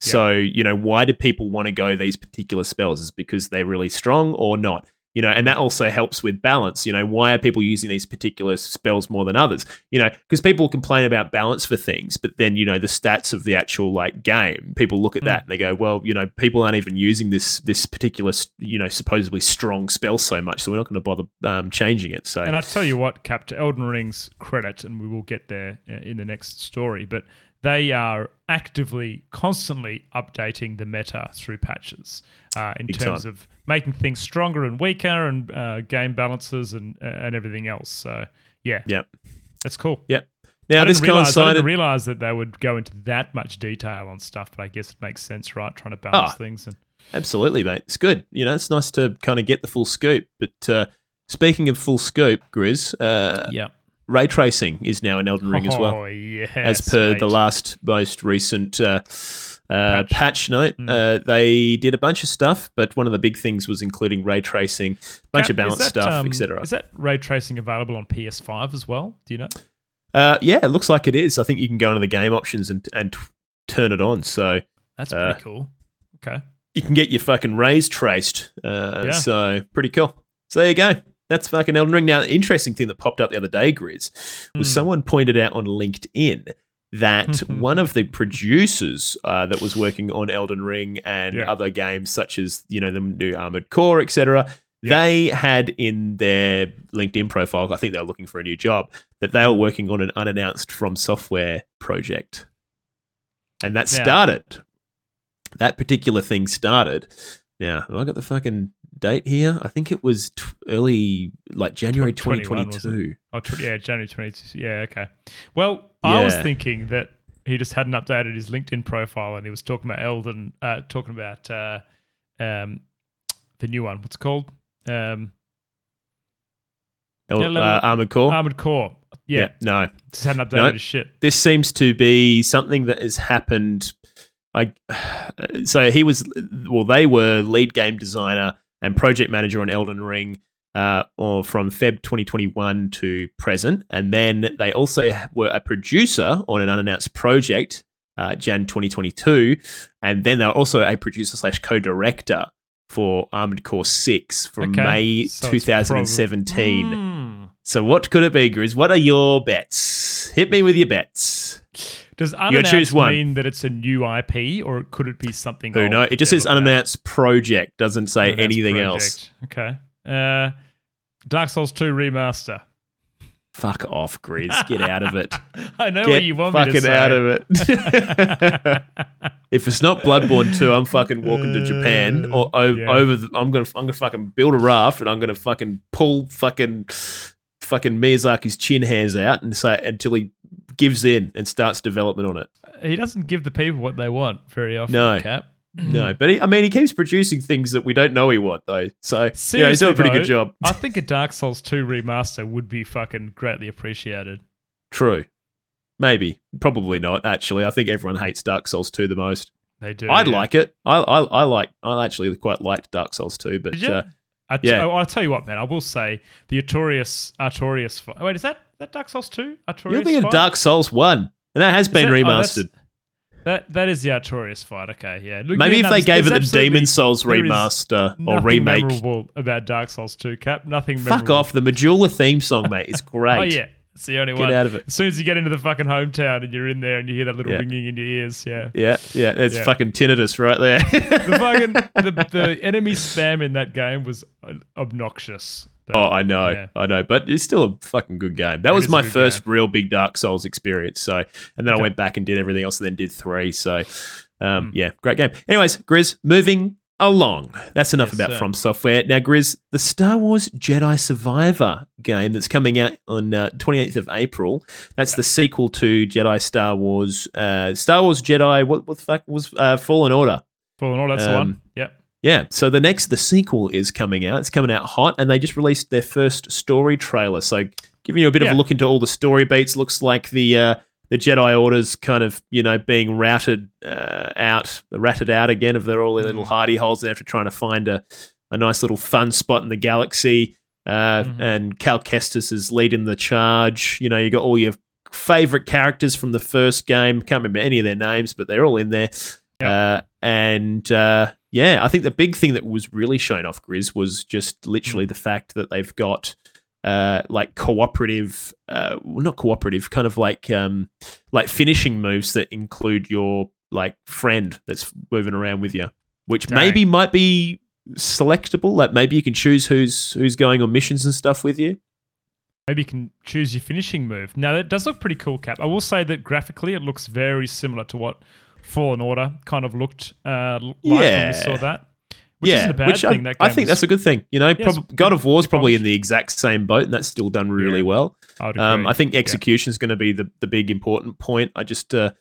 Yeah. So, you know, why do people want to go these particular spells? Is it because they're really strong or not? You know, and that also helps with balance. You know, why are people using these particular spells more than others? You know, because people complain about balance for things, but then, you know, the stats of the actual like game, people look at Mm. that and they go, well, you know, people aren't even using this this particular, you know, supposedly strong spell so much, so we're not going to bother um, changing it. So, And I tell you what, Cap, to Elden Ring's credit, and we will get there uh, in the next story, but they are actively, constantly updating the meta through patches uh, in Big terms time. of making things stronger and weaker and uh, game balances and uh, and everything else. So yeah, Yep. that's cool. Yeah. Now I this didn't realize, I didn't realize that they would go into that much detail on stuff, but I guess it makes sense, right? Trying to balance Ah. things and Absolutely, mate. It's good. You know, it's nice to kind of get the full scoop. But uh, speaking of full scope, Grizz, uh, yeah, ray tracing is now in Elden Ring as well, Oh yes, as per the last most recent uh, uh, Patch. patch. note. Mm. Uh, they did a bunch of stuff, but one of the big things was including ray tracing, bunch of balance that, stuff, um, etc. Is that ray tracing available on PS5 as well? Do you know? Uh, yeah, it looks like it is. I think you can go into the game options and and t- turn it on, so That's Uh, pretty cool. Okay. you can get your fucking rays traced. Uh, Yeah. So pretty cool. So there you go. That's fucking Elden Ring. Now, the interesting thing that popped up the other day, Grizz, was Hmm. someone pointed out on LinkedIn that one of the producers uh, that was working on Elden Ring and Yeah. other games such as you know the new Armored Core, etc. Yeah. They had in their LinkedIn profile, I think they were looking for a new job, that they were working on an unannounced FromSoftware project, and that Yeah. started. That particular thing started. Now, have I got the fucking date here? I think it was t- early, like January 2022. Oh, tw- yeah, January 22. Yeah, okay. Well, I was thinking that he just hadn't updated his LinkedIn profile and he was talking about Elden, uh, talking about uh, um, the new one. What's it called? Um, El- Yeah, uh, Armored Core. Armored Core. Yeah, no. just hadn't updated No. his shit. This seems to be something that has happened. I so he was well, they were lead game designer and project manager on Elden Ring, uh, or from Feb 2021 to present, and then they also were a producer on an unannounced project, uh, Jan 2022, and then they were also a producer slash co-director for Armored Core Six from Okay. May So 2017. Hmm. So what could it be, Grizz? What are your bets? Hit me with your bets. Does unannounced choose one. mean that it's a new IP or could it be something Who old know? that It just says unannounced project. Doesn't say Unannounced anything else. Okay. Uh, Dark Souls 2 remaster. Fuck off, Grizz. Get out of it. I know Get what you want me to fucking say. out of it. if it's not Bloodborne 2, I'm fucking walking to Japan or o- Yeah. over. The, I'm gonna I'm gonna fucking build a raft and I'm gonna fucking pull fucking fucking Miyazaki's chin hairs out and say until he gives in and starts development on it. he doesn't give the people what they want very often. No. Cap. No, but he, I mean, he keeps producing things that we don't know he want though. So yeah, he's doing a pretty though, good job. I think a Dark Souls 2 remaster would be fucking greatly appreciated. True. Maybe. Probably not, actually. I think everyone hates Dark Souls 2 the most. They do. I'd yeah. like it. I, I I like I actually quite liked Dark Souls 2, but Did you? uh, I t- yeah. oh, I'll tell you what, man. I will say the Artorias, Artorias. Wait, is that that Dark Souls 2? Artorias you're thinking fight? Dark Souls 1. And that has Is been that- oh, remastered. that that is the Artorias fight. Okay, yeah. Look, Maybe if they gave it the Demon's Souls remaster or nothing remake. memorable about Dark Souls 2. Cap, nothing. Fuck off. The Majula theme song, mate, is great. Oh yeah, it's the only Get one. out of it. As soon as you get into the fucking hometown and you're in there and you hear that little Yeah. ringing in your ears, yeah. Yeah, yeah. It's Yeah. fucking tinnitus right there. The fucking the, the enemy spam in that game was obnoxious. But, Oh, I know, Yeah. I know, but it's still a fucking good game. That It was my first real big Dark Souls experience. So, and then I went back and did everything else, and then did three. So, um, Mm. yeah, great game. Anyways, Grizz, moving along. That's enough Yes, about sir. FromSoftware. Now, Grizz, the Star Wars Jedi Survivor game that's coming out on uh, 28th of April. That's the sequel to Jedi Star Wars. Uh, Star Wars Jedi. What, what the fuck was uh, Fallen Order? Fallen Order, that's the one. Um, Yep. Yeah. So the next, the sequel is coming out. It's coming out hot, and they just released their first story trailer. So giving you a bit of a look into all the story beats. Looks like the uh, the Jedi Orders kind of you know being routed uh, out, ratted out again of their all their little hidey holes there after trying to find a a nice little fun spot in the galaxy. Uh, Mhm. And Cal Kestis is leading the charge. You know, you got all your favorite characters from the first game. Can't remember any of their names, but they're all in there. Uh, and uh, yeah, I think the big thing that was really shown off Grizz was just literally the fact that they've got uh, like cooperative, uh, well, not cooperative, kind of like um, like finishing moves that include your like friend that's moving around with you, which Dang. maybe might be selectable. Like maybe you can choose who's who's going on missions and stuff with you. Maybe you can choose your finishing move. Now that does look pretty cool, Cap. I will say that graphically it looks very similar to what Fallen Order kind of looked uh, like when Yeah. we saw that. Which yeah, isn't a bad which thing. I, I think was- that's a good thing. You know, Yeah, prob- God of War's probably in the exact same boat, and that's still done really Yeah. well. I Um. I think execution is going to be the, the big important point. I just, uh,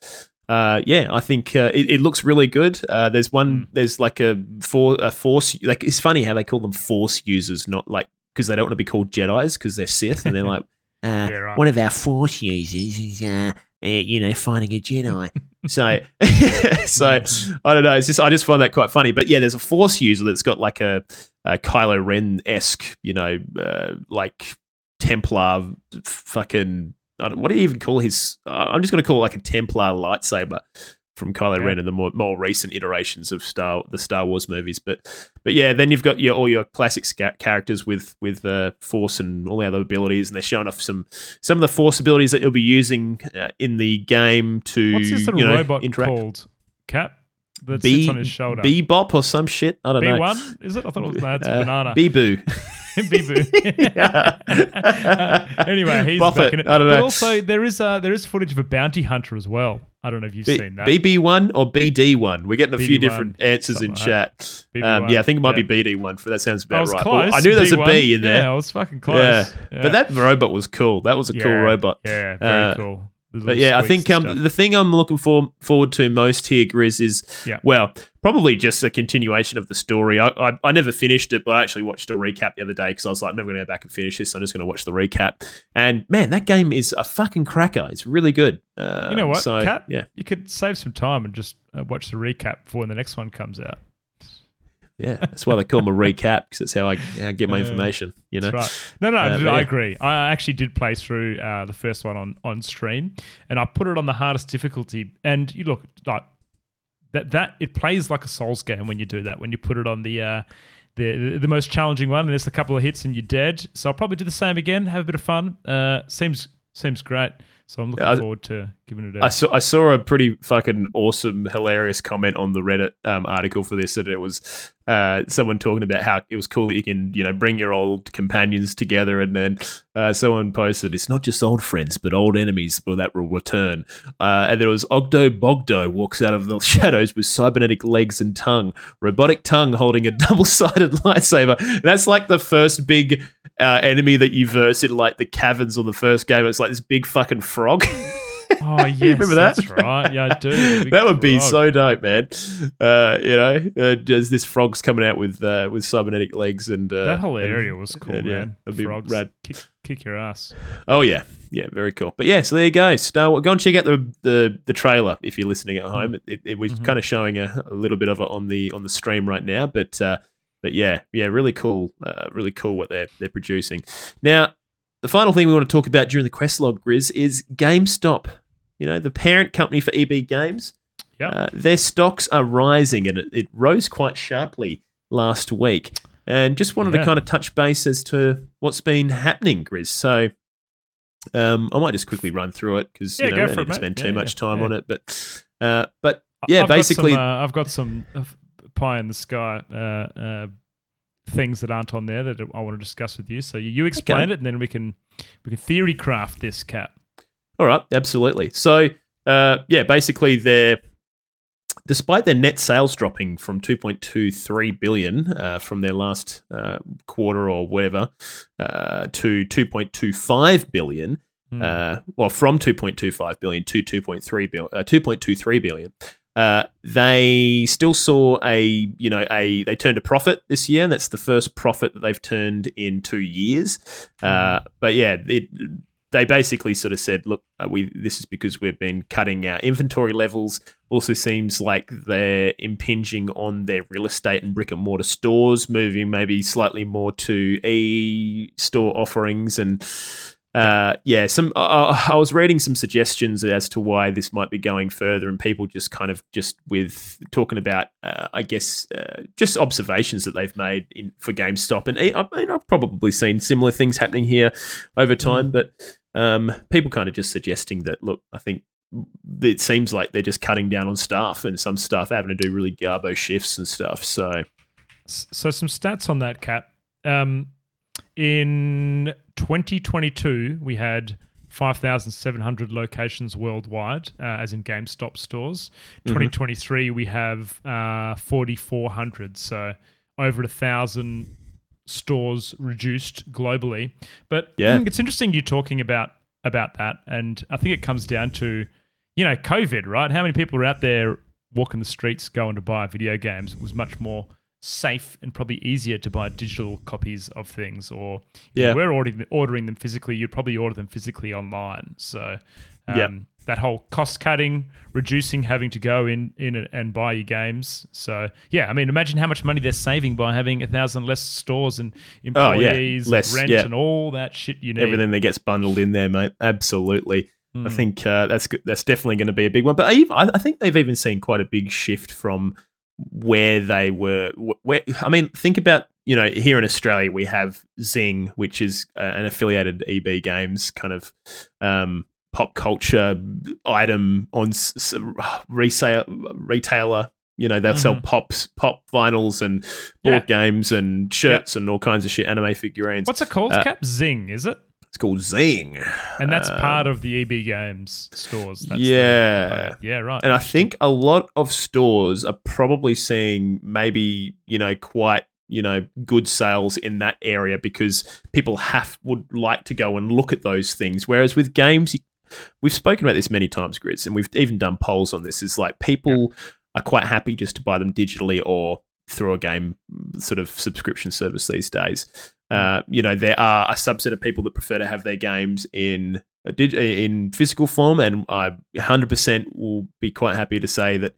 uh, yeah, I think uh, it, it looks really good. Uh, there's one, Mm. there's like a for a force. Like it's funny how they call them force users, not like because they don't want to be called Jedi's because they're Sith, and they're like, uh, Yeah, right. one of our force users is, uh, you know, finding a Jedi. so, so I don't know. It's just I just find that quite funny. But yeah, there's a Force user that's got like a, a Kylo Ren esque, you know, uh, like Templar fucking. I don't, what do you even call his? Uh, I'm just going to call it like a Templar lightsaber from Kylo Yeah. Ren and the more, more recent iterations of Star the Star Wars movies. But but yeah, then you've got your all your classic sca- characters with with uh, Force and all the other abilities, and they're showing off some some of the Force abilities that you'll be using uh, in the game to What's this little you know, robot interact. called? Cap that B- sits on his shoulder. Bebop or some shit. I don't B know. one is it? I thought it was no, it's a Uh, banana. Beboo. Bibu. anyway, he's Buffett, back in it. I don't But also, there is uh, there is footage of a bounty hunter as well. I don't know if you've B- seen that. BB1 or BD1? We're getting a few BD1, different answers in like chat. Um, yeah, I think it might yeah. be BD1. For that sounds I about was right. Well, I knew there's a B1. B in there. Yeah, I was fucking close. Yeah. Yeah. But that robot was cool. That was a cool robot. Yeah, very Uh, cool. But yeah, I think um, the thing I'm looking for, forward to most here, Grizz, is Yeah. well, probably just a continuation of the story. I, I, I never finished it, but I actually watched a recap the other day because I was like, I'm never going to go back and finish this. I'm just going to watch the recap. And man, that game is a fucking cracker. It's really good. Uh, You know what, So, Kat? yeah, you could save some time and just uh, watch the recap before the next one comes out. Yeah. That's why they call them a recap because that's how I, how I get my information. You know. That's right. No, no, Uh, I yeah. agree. I actually did play through uh, the first one on on stream, and I put it on the hardest difficulty. And you look like that that it plays like a Souls game when you do that. When you put it on the uh, the the most challenging one, and there's a couple of hits and you're dead. So I'll probably do the same again. Have a bit of fun. Uh, seems seems great. So I'm looking I- forward to giving it a I saw I saw a pretty fucking awesome, hilarious comment on the Reddit um, article for this that it was uh, someone talking about how it was cool that you can you know bring your old companions together, and then uh, someone posted it's not just old friends but old enemies. Well, that will return, uh, and there was Ogdo Bogdo walks out of the shadows with cybernetic legs and tongue, robotic tongue holding a double sided lightsaber. That's like the first big uh, enemy that you verse in like the caverns on the first game. It's like this big fucking frog. Oh yes, remember that? That's right. Yeah, I do. That would be frog. so dope, man. Uh, you know, uh, just this frog's coming out with uh, with cybernetic legs and uh, That whole area was cool, and, yeah, man. that'd be Frogs rad. Kick, kick your ass. Oh yeah, yeah, very cool. But yeah, so there you go. Star Wars. Go and check out the the, the trailer if you're listening at home. It, it, it was Mhm. kind of showing a, a little bit of it on the on the stream right now, but uh, but yeah, yeah, really cool, uh, really cool what they're they're producing. Now, the final thing we want to talk about during the quest log, Grizz, is GameStop. You know, the parent company for EB Games. Yep. Uh, their stocks are rising, and it, it rose quite sharply last week. And just wanted to kind of touch base as to what's been happening, Grizz. So, um, I might just quickly run through it because Yeah, you know, we don't need to spend too yeah, much time yeah. on it. But, uh, but yeah, I've got basically, some, uh, I've got some uh, pie in the sky uh, uh, things that aren't on there that I want to discuss with you. So you, you explain Okay. it, and then we can we can theory craft this cap. All right, absolutely. So, uh, yeah, basically, they're despite their net sales dropping from 2.23 billion uh, from their last uh, quarter or whatever uh, to 2.25 billion, uh, well, from 2.25 billion to 2.3 billion, uh, 2.23 billion. Uh, they still saw a, you know, a they turned a profit this year, and that's the first profit that they've turned in two years. Uh, but yeah, it, they basically sort of said, look, uh, we this is because we've been cutting our inventory levels. Also seems like they're impinging on their real estate and brick and mortar stores, moving maybe slightly more to e store offerings and. Uh, yeah, some. Uh, I was reading some suggestions as to why this might be going further, and people just kind of just with talking about, uh, I guess, uh, just observations that they've made in for GameStop, and I mean, I've probably seen similar things happening here over time, but um, people kind of just suggesting that. Look, I think it seems like they're just cutting down on staff and some staff having to do really garbo shifts and stuff. So So some stats on that, Cap. Um, in 2022, we had 5,700 locations worldwide, uh, as in GameStop stores. Mhm. 2023, we have uh, 4,400, so over a thousand stores reduced globally. But Yeah. it's interesting you talking about about that, and I think it comes down to, you know, COVID, right? How many people are out there walking the streets going to buy video games? It was much more safe and probably easier to buy digital copies of things or if Yeah. we're ordering, ordering them physically you'd probably order them physically online so um, Yeah. that whole cost cutting reducing having to go in in and- buy your games so yeah i mean imagine how much money they're saving by having a thousand less stores and Oh, yeah. employees Less, rent and all that shit you need everything that gets bundled in there, mate. Absolutely. I Mm. think uh, that's good. That's definitely going to be a big one. But even- I I think they've even seen quite a big shift from where they were. Where I mean, think about you know here in Australia we have Zing, which is uh, an affiliated EB Games kind of um, pop culture item on s- resale retailer. You know they'll sell pops, pop vinyls, and board Mm-hmm. Yeah. games and shirts and all kinds of shit, anime figurines. what's it called Uh, cap zing is it It's called Zing. and that's Um, part of the eb games stores that's the- Yeah. yeah right And I think a lot of stores are probably seeing maybe, you know, quite, you know, good sales in that area because people have would like to go and look at those things. Whereas with games, we've spoken about this many times, Grizz, and we've even done polls on this. Is like people are quite happy just to buy them digitally or through a game sort of subscription service these days. Uh, you know, there are a subset of people that prefer to have their games in a dig- in physical form, and I 100% will be quite happy to say that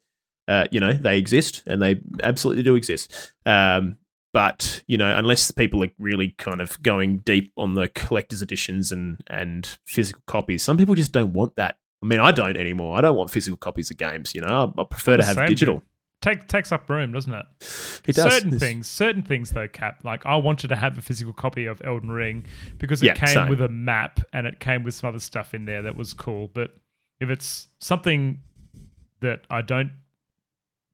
uh, you know they exist and they absolutely do exist. Um, but you know, unless people are really kind of going deep on the collector's editions and and physical copies, some people just don't want that. I mean, I don't anymore. I don't want physical copies of games. You know, I, I prefer to have digital. Take, takes up room doesn't it It does. certain It's- things certain things though cap like i wanted to have a physical copy of elden ring because it Yeah, came same. with a map and it came with some other stuff in there that was cool but if it's something that i don't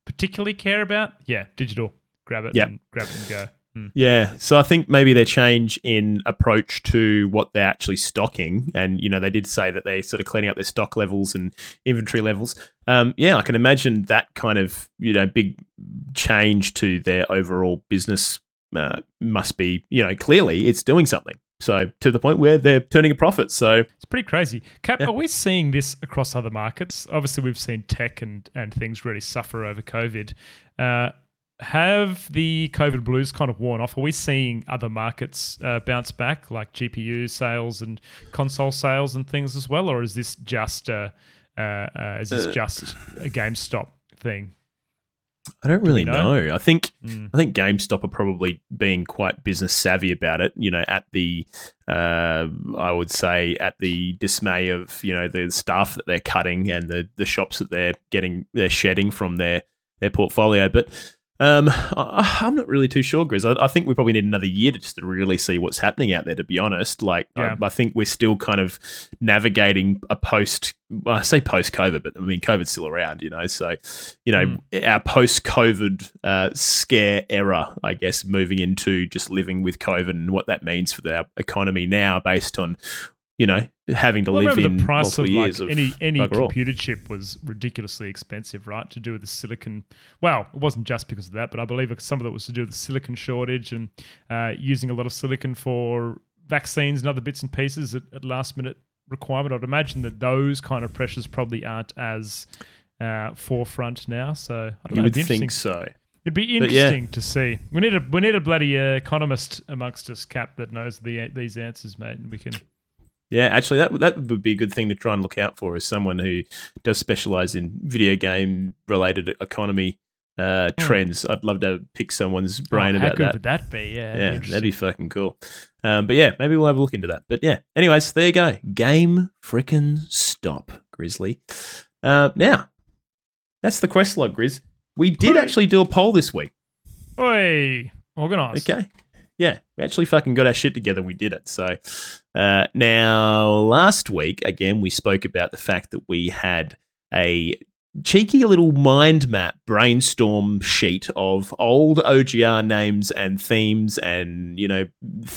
particularly care about yeah digital grab it Yeah. and grab it and go Hmm. Yeah, so I think maybe their change in approach to what they're actually stocking, and you know, they did say that they're sort of cleaning up their stock levels and inventory levels. Um, yeah, I can imagine that kind of you know big change to their overall business uh, must be you know clearly it's doing something. So to the point where they're turning a profit. So It's pretty crazy. Cap, Yeah. are we seeing this across other markets? Obviously, we've seen tech and, and things really suffer over COVID. Uh, have the COVID blues kind of worn off? Are we seeing other markets uh, bounce back, like GPU sales and console sales and things as well, or is this just a, uh, uh, is this Uh, just a GameStop thing? I don't really know? know. I think Mm. I think GameStop are probably being quite business savvy about it. You know, at the uh, I would say at the dismay of you know the staff that they're cutting and the the shops that they're getting they're shedding from their their portfolio. But um, I, I'm not really too sure, Grizz. I, I think we probably need another year to just to really see what's happening out there. To be honest, like Yeah. I, I think we're still kind of navigating a post. Well, I say post COVID, but I mean COVID's still around, you know. So, you know, our post COVID uh, scare era, I guess, moving into just living with COVID and what that means for our economy now, based on you know, having to Well, live in the price of like of any any all. computer chip was ridiculously expensive, right? To do with the silicon. Well, it wasn't just because of that, but I believe some of it was to do with the silicon shortage and uh, using a lot of silicon for vaccines and other bits and pieces at, at last minute requirement. I'd imagine that those kind of pressures probably aren't as uh, forefront now. So I don't You know. would think interesting. so. It'd be But yeah. interesting to see. We need a we need a bloody uh, economist amongst us, Cap, that knows the these answers, mate, and we can. Yeah, actually, that that would be a good thing to try and look out for as someone who does specialize in video game related economy uh, Hmm. trends. I'd love to pick someone's brain oh, how about good that. would that be? Yeah, yeah, that'd be fucking cool. Um, but yeah, maybe we'll have a look into that. But yeah, anyways, there you go. Game frickin' stop, Grizzly. Uh, now, that's the quest log, Grizz. We did Hey. actually do a poll this week. Oi, organised. Okay. Yeah, we actually fucking got our shit together. We did it. So uh, now, last week, again, we spoke about the fact that we had a cheeky little mind map brainstorm sheet of old OGR names and themes and, you know,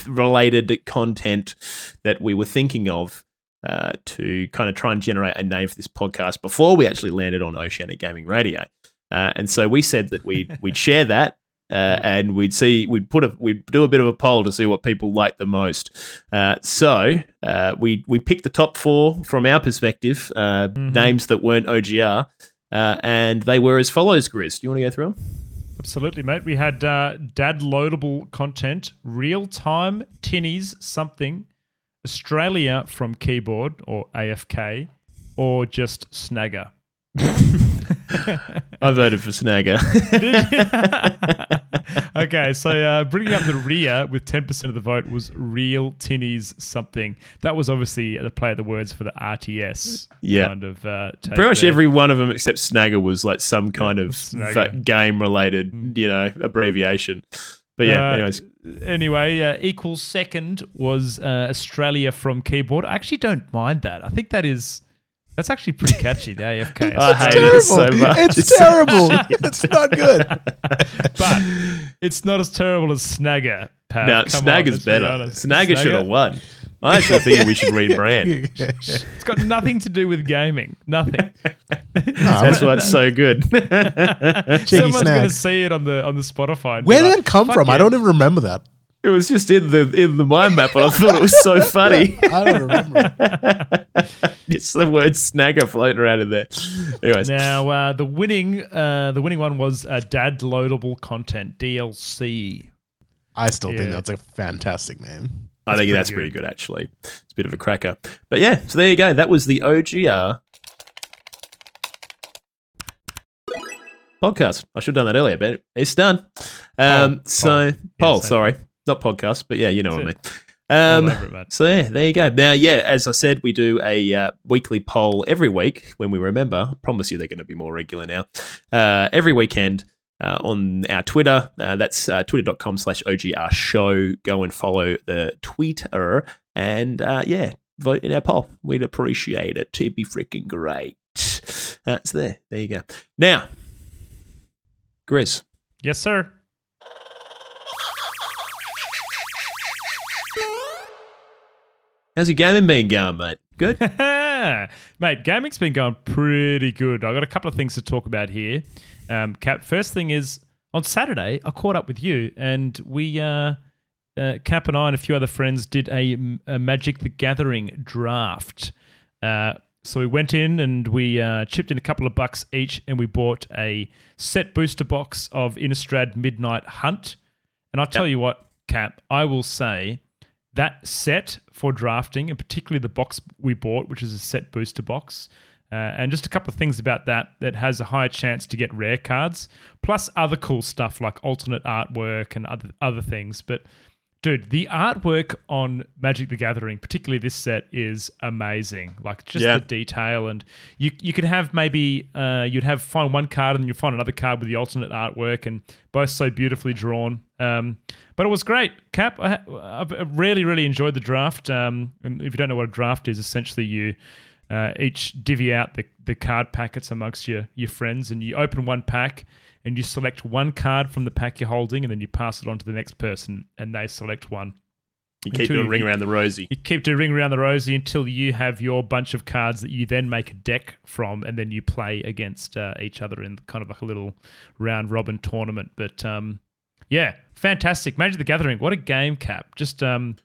related content that we were thinking of. Uh, to kind of try and generate a name for this podcast before we actually landed on Oceanic Gaming Radio, uh, and so we said that we'd we'd share that uh, and we'd see we'd put a we'd do a bit of a poll to see what people like the most. Uh, so uh, we we picked the top four from our perspective, uh, Mhm. names that weren't OGR, uh, and they were as follows. Grizz, do you want to go through them? Absolutely, mate. We had uh, dad loadable content, real time tinnies something, Australia from keyboard or AFK, or just Snagger. I voted for Snagger. okay, so uh, bringing up the rear with 10% of the vote was real tinnies something. That was obviously the play of the words for the RTS Yeah. kind of uh, Pretty much there. every one of them except Snagger was like some kind of game related, Mm. you know, abbreviation. But yeah, Uh, anyways, Anyway, uh, equals second was uh, Australia from keyboard. I actually don't mind that. I think that is that's actually pretty catchy. The AFK, I hate terrible. it so much. It's It's so terrible. it's not good. but it's not as terrible as Snagger. Pat. No, Come on, Snagger's let's be better. honest. Snagger should have won. I actually think we should rebrand. It's got nothing to do with gaming. Nothing. That's why it's so good. Someone's gonna snag. see it on the on the Spotify. Where did like, that come "Fuck from? I don't even remember that. It was just in the in the mind map, and I thought it was so funny. I don't remember. it's the word snagger floating around in there. Anyways, Now uh, the winning uh, the winning one was uh, dad loadable content DLC. I still think that's a fantastic name. I think pretty that's good. pretty good actually. It's a bit of a cracker. But yeah, so there you go. That was the OGR podcast. I should have done that earlier, but it's done. Um, Poll, so Paul, Yeah, poll, sorry, not podcast, but yeah, you know what I mean. Um, it, so yeah, there you go. Now, yeah, as I said, we do a uh, weekly poll every week when we remember. I promise you, they're going to be more regular now. Uh, every weekend uh, on our Twitter. Uh, that's uh, twitter.com slash OGR show. Go and follow the Twitter and uh, yeah, vote in our poll. We'd appreciate it. It'd be freaking great. That's there. There you go. Now, Grizz, Yes, sir. How's your gaming been going, mate? Good. Mate, gaming's been going pretty good. I got a couple of things to talk about here. Um, Cap, first thing is on Saturday, I caught up with you and we, uh, uh, Cap and I and a few other friends did a, a Magic the Gathering draft. Uh, so we went in and we uh, chipped in a couple of bucks each and we bought a set booster box of Innistrad Midnight Hunt. And I'll tell you what, Cap, I will say that set for drafting, and particularly the box we bought, which is a set booster box, uh, and just a couple of things about that that has a higher chance to get rare cards, plus other cool stuff like alternate artwork and other other things. But dude, the artwork on Magic the Gathering, particularly this set, is amazing. Like just Yeah. the detail, and you you could have maybe uh, you'd have find one card and then you find another card with the alternate artwork, and both so beautifully drawn. Um, but it was great, Cap. I, I've really really enjoyed the draft. Um, and if you don't know what a draft is, essentially you. Uh, each divvy out the, the card packets amongst your, your friends, and you open one pack and you select one card from the pack you're holding, and then you pass it on to the next person, and they select one. You keep doing ring around the rosy. You keep doing ring around the rosy until you have your bunch of cards that you then make a deck from, and then you play against uh, each other in kind of like a little round robin tournament. But um, yeah, fantastic! Magic the Gathering, what a game, Cap! Just um,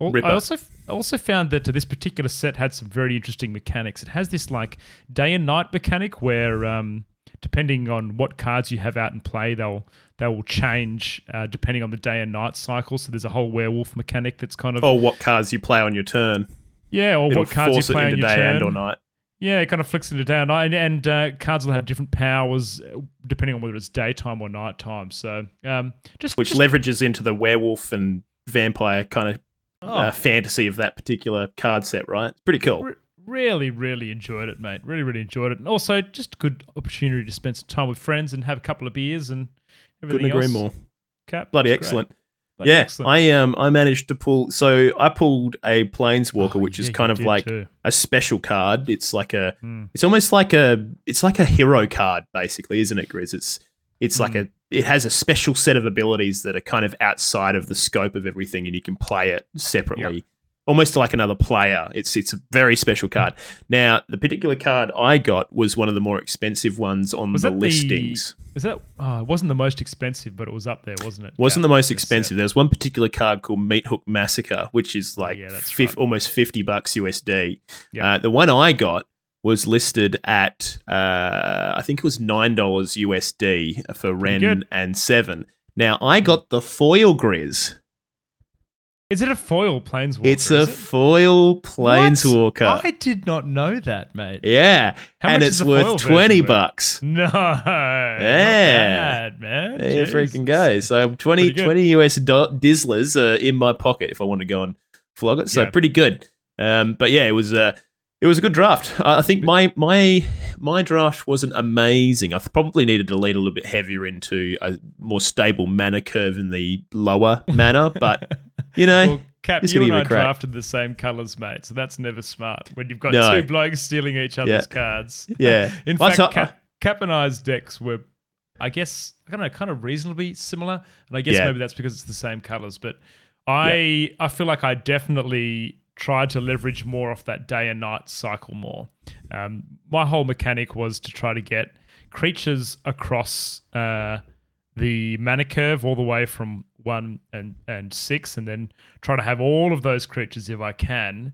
Ripper. I also I also found that uh, this particular set had some very interesting mechanics. It has this like day and night mechanic where um, depending on what cards you have out in play, they'll they will change uh, depending on the day and night cycle. So there's a whole werewolf mechanic that's kind of Or what cards you play on your turn. yeah, or It'll what cards you play on into your day turn. and or night. Yeah, it kind of flicks into day and night, and, and uh, cards will have different powers uh, depending on whether it's daytime or nighttime. So, um, just Which just, leverages into the werewolf and vampire kind of oh, uh, fantasy of that particular card set, right? It's pretty cool. Re- really, really enjoyed it, mate. Really, really enjoyed it, and also just a good opportunity to spend some time with friends and have a couple of beers and everything Couldn't agree else. more. Cap, Bloody great. excellent. Bloody yeah, excellent. I um I managed to pull. So I pulled a planeswalker, Oh, which is kind of like too. a special card. It's like a Hmm. it's almost like a it's like a hero card basically isn't it grizz it's it's like Mm. a it has a special set of abilities that are kind of outside of the scope of everything and you can play it separately almost like another player it's it's a very special card now the particular card i got was one of the more expensive ones on Was the the- listings Is that? Oh, it wasn't the most expensive, but it was up there, wasn't it? wasn't Cap? the most expensive there's one particular card called meat hook massacre which is like Yeah, fif- right. almost 50 bucks usd Yeah. Uh, the one I got was listed at uh, I think it was nine dollars USD for Wrenn and Seven. Now I got the foil Grizz. Is it a foil planeswalker? It's a it? foil planeswalker. I did not know that, mate. Yeah, How and it's is the foil worth twenty bucks. No. Yeah. Bad, man. There you freaking go. So 20, 20 US do- Dizzlers are in my pocket if I want to go and flog it. So Yeah. pretty good. Um, but yeah, it was uh, it was a good draft. I I think my my my draft wasn't amazing. I probably needed to lean a little bit heavier into a more stable mana curve in the lower mana. But you know, Well, Cap, you and I drafted the same colours, mate. So that's never smart when you've got No. two blokes stealing each other's cards. yeah. In fact, Cap, Cap and I's decks were, I guess, I don't know, kind of reasonably similar. And I guess Yeah. maybe that's because it's the same colours. But I, I feel like I definitely tried to leverage more off that day and night cycle more. Um, my whole mechanic was to try to get creatures across uh, the mana curve all the way from one and, and six, and then try to have all of those creatures, if I can,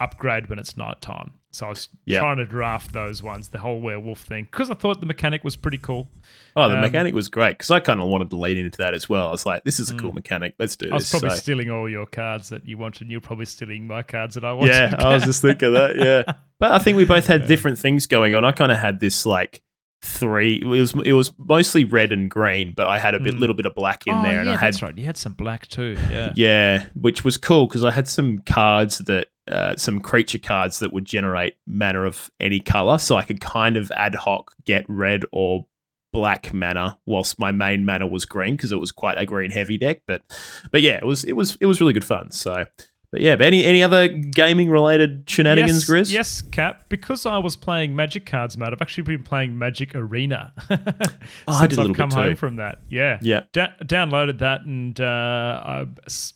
upgrade when it's nighttime. So I was Yeah. trying to draft those ones, the whole werewolf thing, because I thought the mechanic was pretty cool. Oh, the Um, mechanic was great because I kind of wanted to lead into that as well. I was like, this is a cool Mm. mechanic. Let's do this. I was probably So- stealing all your cards that you wanted, and you're probably stealing my cards that I wanted. yeah, I was just thinking that. Yeah, but I think we both had Yeah. different things going on. I kind of had this like three. It was it was mostly red and green, but I had a bit Mm. little bit of black in oh, there, yeah, and I had right. You had some black too. Yeah. yeah, which was cool because I had some cards that uh, some creature cards that would generate mana of any color, so I could kind of ad hoc get red or black mana whilst my main mana was green because it was quite a green heavy deck. But but yeah, it was it was it was really good fun. So. But yeah, but any any other gaming related shenanigans, yes, Grizz? Yes, Cap. Because I was playing Magic cards, mate. I've actually been playing Magic Arena since Oh, I did a I've come bit home too. from that. Yeah. Yeah. Da- downloaded that and uh, I s-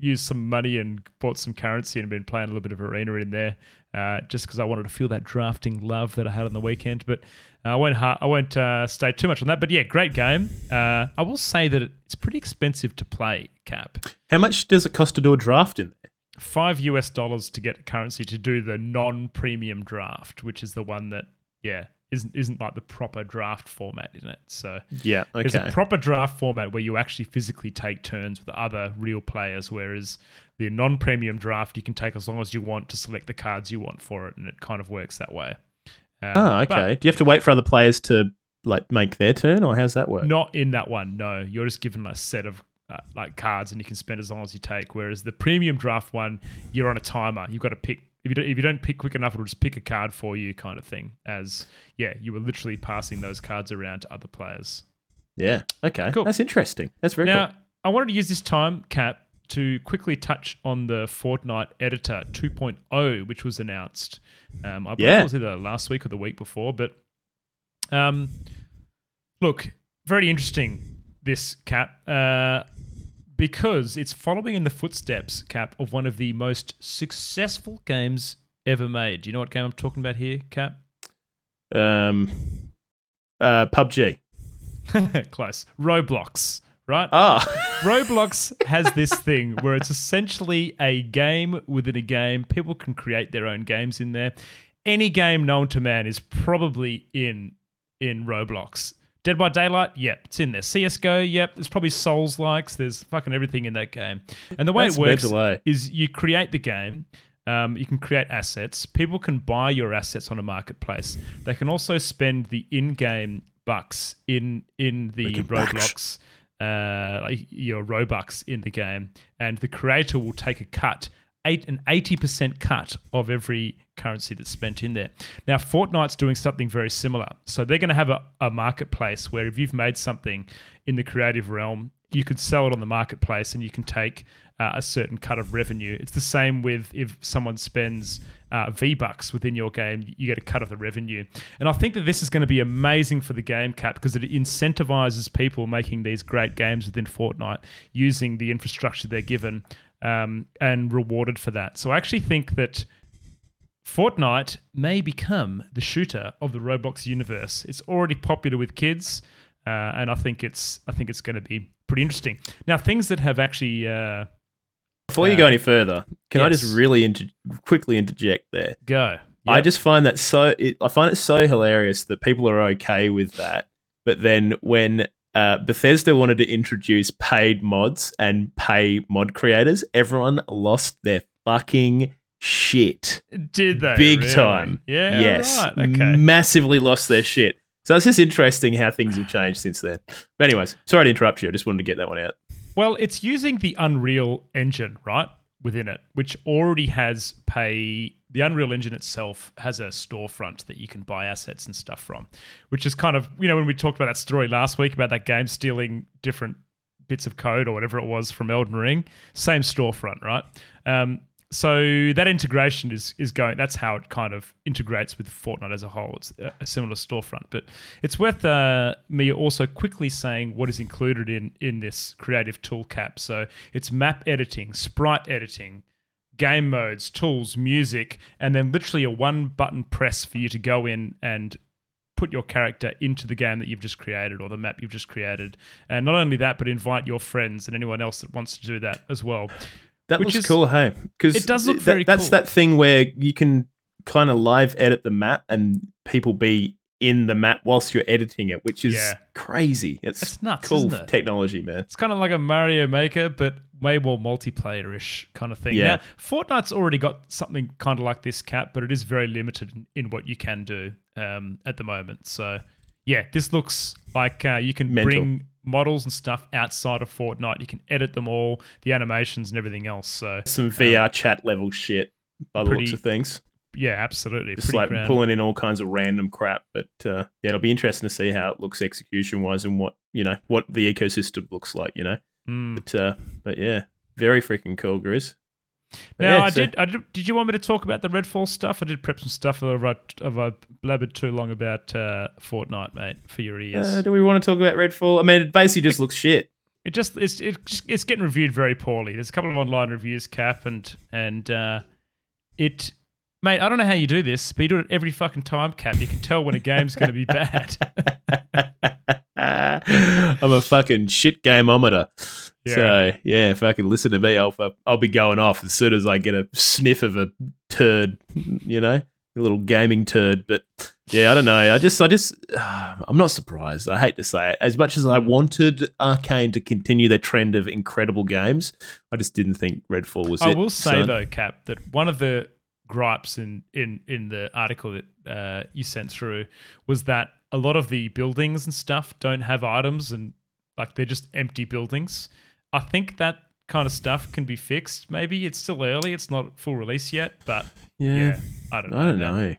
used some money and bought some currency and been playing a little bit of Arena in there, uh, just because I wanted to feel that drafting love that I had on the weekend. But I won't ha- I won't uh, stay too much on that. But yeah, great game. Uh, I will say that it's pretty expensive to play. Cap. How much does it cost to do a draft in there? five US dollars to get currency to do the non-premium draft, which is the one that yeah isn't isn't like the proper draft format in it. So Yeah. there's Okay. a proper draft format where you actually physically take turns with other real players, whereas the non-premium draft you can take as long as you want to select the cards you want for it, and it kind of works that way. Um, Oh, okay. Do you have to wait for other players to like make their turn, or how's that work? Not in that one. No, you're just given a set of uh, like cards, and you can spend as long as you take. Whereas the premium draft one, you're on a timer. You've got to pick. If you don't, if you don't pick quick enough, it'll just pick a card for you, kind of thing. As yeah, you were literally passing those cards around to other players. Yeah. Okay. Cool. That's interesting. That's very cool. now, cool. I wanted to use this time, Cap, to quickly touch on the Fortnite Editor 2.0, which was announced. Um, I believe Yeah. it was either last week or the week before, but um, look, very interesting. This Cap, uh, because it's following in the footsteps, Cap, of one of the most successful games ever made. Do you know what game I'm talking about here, Cap? Um, uh, PUBG. Close. Roblox, right? Ah, Roblox has this thing where it's essentially a game within a game. People can create their own games in there. Any game known to man is probably in in Roblox. Dead by Daylight, yep, it's in there. CS:GO, yep, there's probably Souls likes. There's fucking everything in that game. And the way it works is you create the game. Um, you can create assets. People can buy your assets on a marketplace. They can also spend the in-game bucks in in the Roblox bucks. Uh, like your Robux in the game, and the creator will take a cut, eight an eighty percent cut of every currency that's spent in there. Now, Fortnite's doing something very similar. So they're going to have a, a marketplace where if you've made something in the creative realm, you could sell it on the marketplace, and you can take uh, a certain cut of revenue. It's the same with if someone spends uh, V Bucks within your game, you get a cut of the revenue. And I think that this is going to be amazing for the game cap because it incentivizes people making these great games within Fortnite using the infrastructure they're given um, and rewarded for that. So I actually think that. Fortnite may become the shooter of the Roblox universe. It's already popular with kids, uh, and I think it's I think it's going to be pretty interesting. Now, things that have actually uh, before you go any further, can I just really inter- quickly interject there? go. I just find that so it, I find it so hilarious that people are okay with that, but then when uh, Bethesda wanted to introduce paid mods and pay mod creators, everyone lost their fucking shit. did they big really? time. Yeah, yes, right. Okay. massively lost their shit. So it's just interesting how things have changed since then. But anyways, sorry to interrupt you. I just wanted to get that one out. Well, it's using the Unreal Engine, right, within it, which already has pay. The Unreal Engine itself has a storefront that you can buy assets and stuff from, which is kind of you know when we talked about that story last week about that game stealing different bits of code or whatever it was from Elden Ring, same storefront, right? Um, so that integration is is going. That's how it kind of integrates with Fortnite as a whole. It's a, similar storefront, but it's worth uh, me also quickly saying what is included in in this creative tool cap. So it's map editing, sprite editing, game modes, tools, music, and then literally a one button press for you to go in and put your character into the game that you've just created or the map you've just created. And not only that, but invite your friends and anyone else that wants to do that as well. That Which looks is- cool, hey? Because it does look very That's cool. that thing where you can kind of live edit the map and people be in the map whilst you're editing it, which is Yeah. crazy. It's That's nuts, cool it? technology, man. It's kind of like a Mario Maker, but way more multiplayer-ish kind of thing. Yeah. Now, Fortnite's already got something kind of like this cap, but it is very limited in, in what you can do um, at the moment. So, yeah, this looks like uh, you can Mental. bring models and stuff outside of Fortnite. You can edit them all, the animations and everything else. So, Some VR chat level shit by the looks of things. yeah, absolutely. Just Pretty like grand. pulling in all kinds of random crap. But uh, yeah, it'll be interesting to see how it looks execution wise and what you know what the ecosystem looks like. You know, Mm. but uh, but yeah, very freaking cool, Grizz. Now, yeah, I so- did. I did. Did you want me to talk about the Redfall stuff? I did prep some stuff. If I, if I blabbered too long about uh, Fortnite, mate, for your ears. Uh, do we want to talk about Redfall? I mean, it basically just looks shit. It just it's it just, it's getting reviewed very poorly. There's a couple of online reviews, Cap, and and uh, it, mate. I don't know how you do this, but you do it every fucking time, Cap. You can tell when a game's going to be bad. I'm a fucking shit gameometer. So yeah. if I can listen to me. I'll I'll be going off as soon as I get a sniff of a turd. You know, a little gaming turd. But yeah, I don't know. I just I just I'm not surprised. I hate to say it. As much as I wanted Arkane to continue their trend of incredible games, I just didn't think Redfall was I it. will say though, Cap, that one of the gripes in in in the article that uh, you sent through was that a lot of the buildings and stuff don't have items and like they're just empty buildings. I think that kind of stuff can be fixed. Maybe it's still early; it's not full release yet, but yeah. yeah, I don't know. I don't know.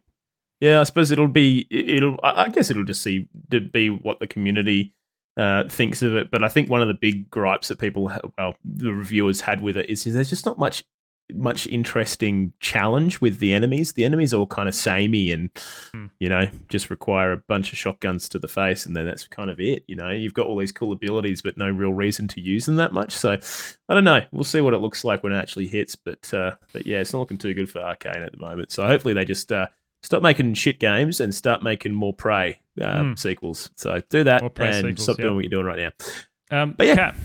Yeah, I suppose it'll be. it- It'll. I I guess it'll just see to be what the community uh, thinks of it. But I think one of the big gripes that people, well, the reviewers had with it is, is there's just not much much interesting challenge with the enemies. The enemies are all kind of samey and Hmm. you know just require a bunch of shotguns to the face, and then that's kind of it. You know, you've got all these cool abilities, but no real reason to use them that much. So I don't know. We'll see what it looks like when it actually hits. But uh, but yeah, it's not looking too good for Arkane at the moment. So hopefully they just uh, stop making shit games and start making more Prey uh, Hmm. sequels. So do that and sequels, stop yeah. doing what you're doing right now. Um, But yeah. Cap,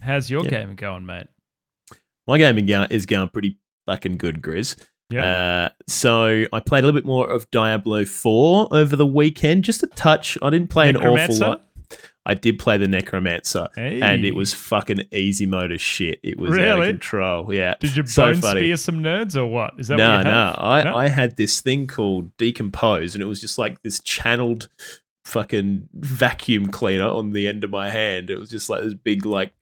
how's your Yeah. game going, mate? My gaming is going pretty fucking good, Grizz. Yeah. Uh, so I played a little bit more of Diablo 4 over the weekend, just a touch. I didn't play an awful lot. I did play the Necromancer, and it was fucking easy mode as shit. It was out Really? of control. Yeah. Did you so bone funny. spear some nerds or what? Is that no, what you no. I, No? I had this thing called Decompose, and it was just like this channeled fucking vacuum cleaner on the end of my hand. It was just like this big, like,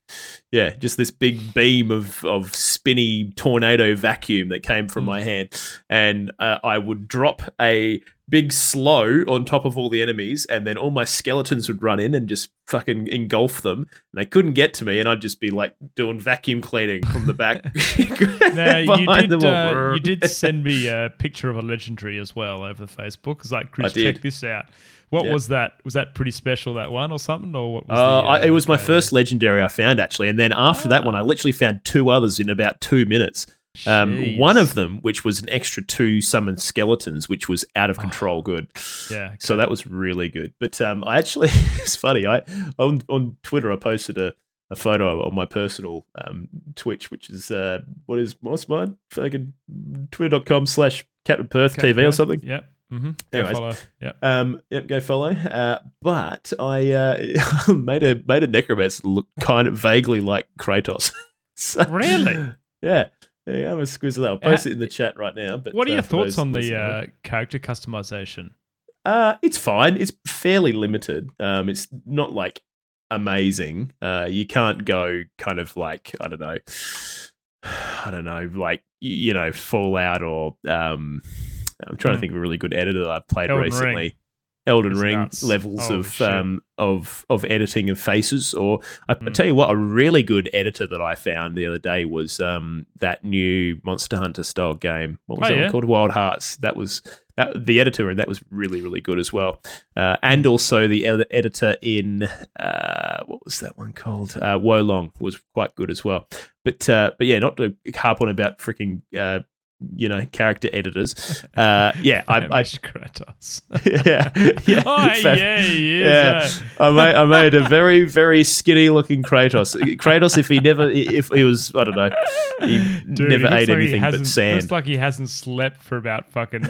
yeah, just this big beam of of spinny tornado vacuum that came from Mm. my hand, and uh, I would drop a big slow on top of all the enemies, and then all my skeletons would run in and just fucking engulf them, and they couldn't get to me, and I'd just be like doing vacuum cleaning from the back. Now you did. Uh, you did send me a picture of a legendary as well over Facebook. It's like, Chris, check this out. What Yeah. was that? Was that pretty special that one or something, or what? Was Uh, the, I, it was my trailer? first legendary I found actually, and then after that one, I literally found two others in about two minutes. Um, one of them, which was an extra two summoned skeletons, which was out of control good. Yeah. So that was really good. But um, I actually, it's funny. I on on Twitter, I posted a, a photo on my personal um, Twitch, which is uh, what is what's mine? Fucking twitter.com slash Captain Perth Okay, TV or something. Yep. Mm-hmm. Anyways. follow. Yep. Um, yep, go follow. Uh, but I uh, made a made a necromancer look kind of vaguely like Kratos. so, Really? Yeah. Yeah, I'm a squiz of that. I'll post it in the chat right now. But What are uh, your for thoughts on the uh, character customization? Uh, it's fine. It's fairly limited. Um, it's not like amazing. Uh, you can't go kind of like I don't know, I don't know, like you know, Fallout or um, I'm trying to Hmm. think of a really good editor that I've played Elden Ring. recently. Elden It's Ring nuts. levels Oh, of um of of editing of faces, or I, I Mm. tell you what, a really good editor that I found the other day was um that new Monster Hunter style game. What was Oh, that one yeah? called? Wild Hearts. That was that, the editor, and that was really really good as well. Uh, and also the ed- editor in uh, what was that one called? Uh, Wo Long was quite good as well. But uh, but yeah, not to harp on about freaking uh, you know character editors. Uh, yeah, I, I Kratos. yeah yeah. oh yeah, yeah. I made I made a very very skinny looking Kratos. Kratos, if he never if he was I don't know, he Dude, never ate like anything but sand. Looks like he hasn't slept for about fucking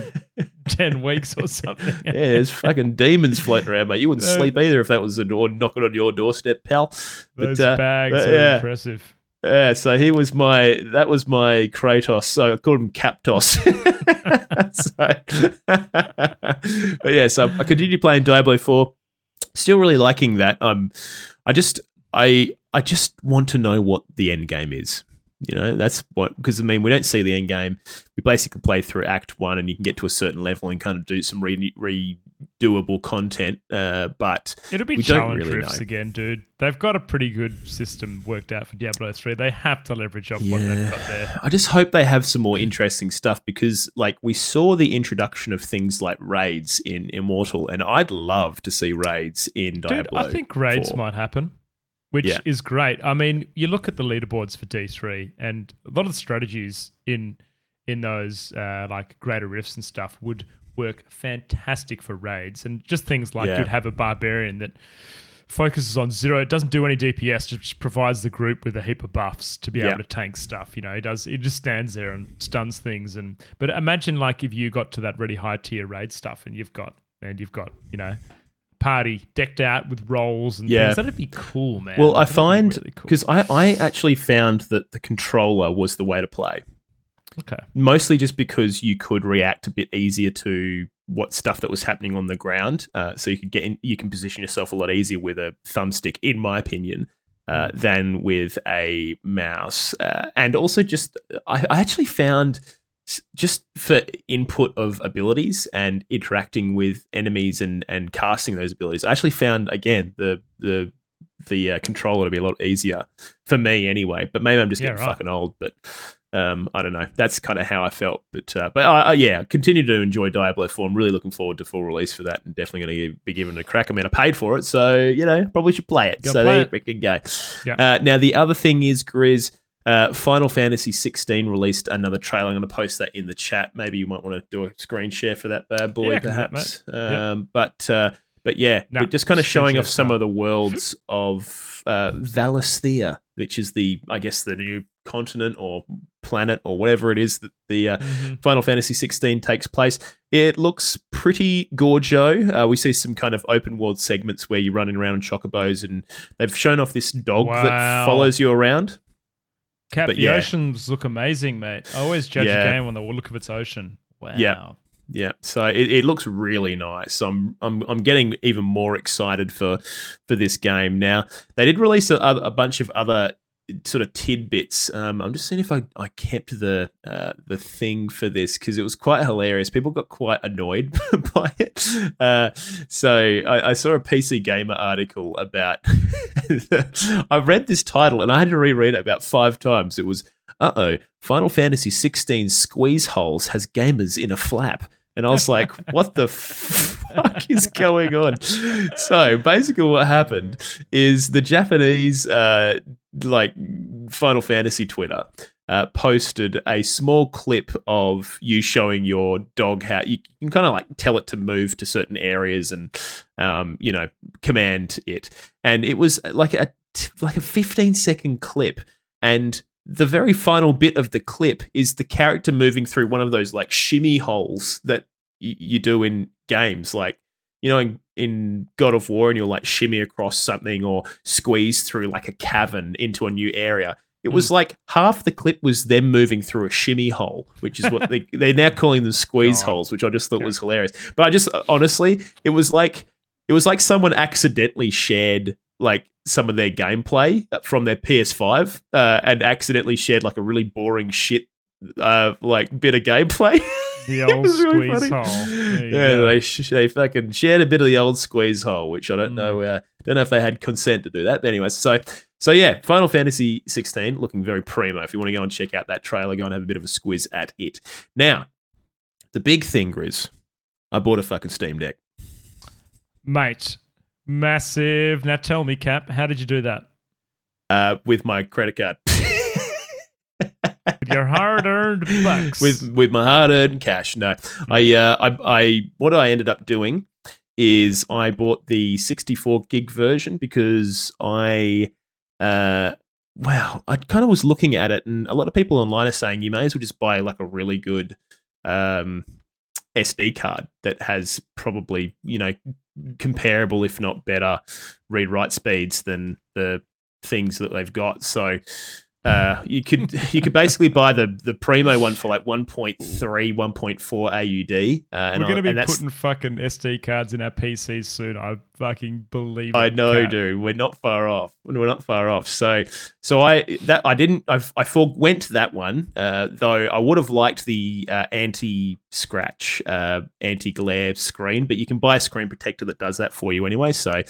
ten weeks or something. Yeah, there's fucking demons floating around, mate. You wouldn't sleep either if that was a door knocking on your doorstep, pal. But, Those uh, bags but are yeah. impressive. Yeah, so he was my that was my Kratos. So I called him Captos. so, but yeah, so I continued playing Diablo 4. Still really liking that. Um I just I I just want to know what the end game is. You know, that's what because I mean we don't see the end game. We basically play through Act One, and you can get to a certain level and kind of do some re, re- redoable content. Uh, but It'll be challenge really again, dude. They've got a pretty good system worked out for Diablo 3. They have to leverage off what they've got there. I just hope they have some more interesting stuff because, like, we saw the introduction of things like raids in Immortal, and I'd love to see raids in Dude, Diablo. I think raids 4. might happen, which Yeah. is great. I mean, you look at the leaderboards for D3, and a lot of the strategies in in those uh, like greater rifts and stuff would work fantastic for raids, and just things like Yeah. you'd have a barbarian that focuses on zero. It doesn't do any DPS, just provides the group with a heap of buffs to be Yeah. able to tank stuff. You know, he does. It just stands there and stuns things. And but imagine like if you got to that really high tier raid stuff, and you've got and you've got you know party decked out with rolls and Yeah. things. That'd be cool, man. Well, I That'd be find really cool. because I, I actually found that the controller was the way to play. Okay, mostly just because you could react a bit easier to what stuff that was happening on the ground. Uh, so you could get in, you can position yourself a lot easier with a thumbstick, in my opinion, uh, than with a mouse. Uh, and also, just I, I actually found just for input of abilities and interacting with enemies and and casting those abilities, I actually found again the the the uh, controller to be a lot easier for me anyway. But maybe I'm just Yeah, getting right. fucking old. But um, I don't know. That's kind of how I felt. But uh, but uh, yeah, continue to enjoy Diablo 4. I'm really looking forward to full release for that, and definitely going to be given a crack. I mean, I paid for it, so you know probably should play it. Go so play there it. freaking go. Yeah. Uh, now the other thing is, Grizz. Uh, Final Fantasy 16 released another trailer. I'm going to post that in the chat. Maybe you might want to do a screen share for that bad boy, Yeah, I can do that, perhaps. Yeah. Um, But uh, but yeah, No, just kind of showing off some of the worlds of uh, Valisthea, which is the I guess the new continent or planet or whatever it is that the uh, Mhm. Final Fantasy 16 takes place. It looks pretty gorgeo. Uh, we see some kind of open world segments where you're running around on chocobos, and they've shown off this dog that follows you around. Cap, But the yeah. oceans look amazing, mate. I always judge Yeah. a game on the look of its ocean. Wow. Yeah. Yeah, so it, it looks really nice. I'm I'm I'm getting even more excited for for this game now. They did release a, a bunch of other sort of tidbits. Um, I'm just seeing if I, I kept the uh, the thing for this because it was quite hilarious. People got quite annoyed by it. Uh, so I, I saw a PC Gamer article about. I read this title and I had to reread it about five times. It was uh oh, Final Fantasy 16 squeeze holes has gamers in a flap. And I was like, what the fuck is going on? So basically, what happened is the Japanese, uh, like Final Fantasy Twitter, uh, posted a small clip of you showing your dog how you can kind of like tell it to move to certain areas and, um, you know, command it. And it was like a like a 15 second clip, and the very final bit of the clip is the character moving through one of those like shimmy holes that y- you do in games. Like you know in, in god of war and you'll like shimmy across something or squeeze through like a cavern into a new area. It was hmm. like half the clip was them moving through a shimmy hole which is what they, they're now calling them squeeze holes which i just thought was hilarious. But i just honestly it was like it was like someone accidentally shared like some of their gameplay from their PS5 uh, and accidentally shared like a really boring shit uh, like bit of gameplay. The old really squeeze funny. hole. Yeah, go. they sh- they fucking shared a bit of the old squeeze hole, which I don't Mm. know. Uh, don't know if they had consent to do that. But anyway, so so yeah, Final Fantasy 16 looking very primo. If you want to go and check out that trailer, go and have a bit of a squiz at it. Now, the big thing, Grizz, I bought a fucking Steam Deck. Mate, massive. Now tell me, Cap, how did you do that? uh, with my credit card. With your hard earned bucks. with with my hard earned cash. No, I, uh, I I what I ended up doing is I bought the 64 gig version because I uh wow I kind of was looking at it and a lot of people online are saying you may as well just buy like a really good um SD card that has probably you know comparable if not better read write speeds than the things that they've got so uh, you could you could basically buy the the primo one for like 1.3 1.4 AUD uh, and, We're going to be putting fucking SD cards in our PCs soon. I fucking believe I know, dude. We're not far off. We're not far off. So, so I that I didn't. I I forwent that one. Uh, though I would have liked the uh, anti scratch, uh, anti glare screen, but you can buy a screen protector that does that for you anyway. So,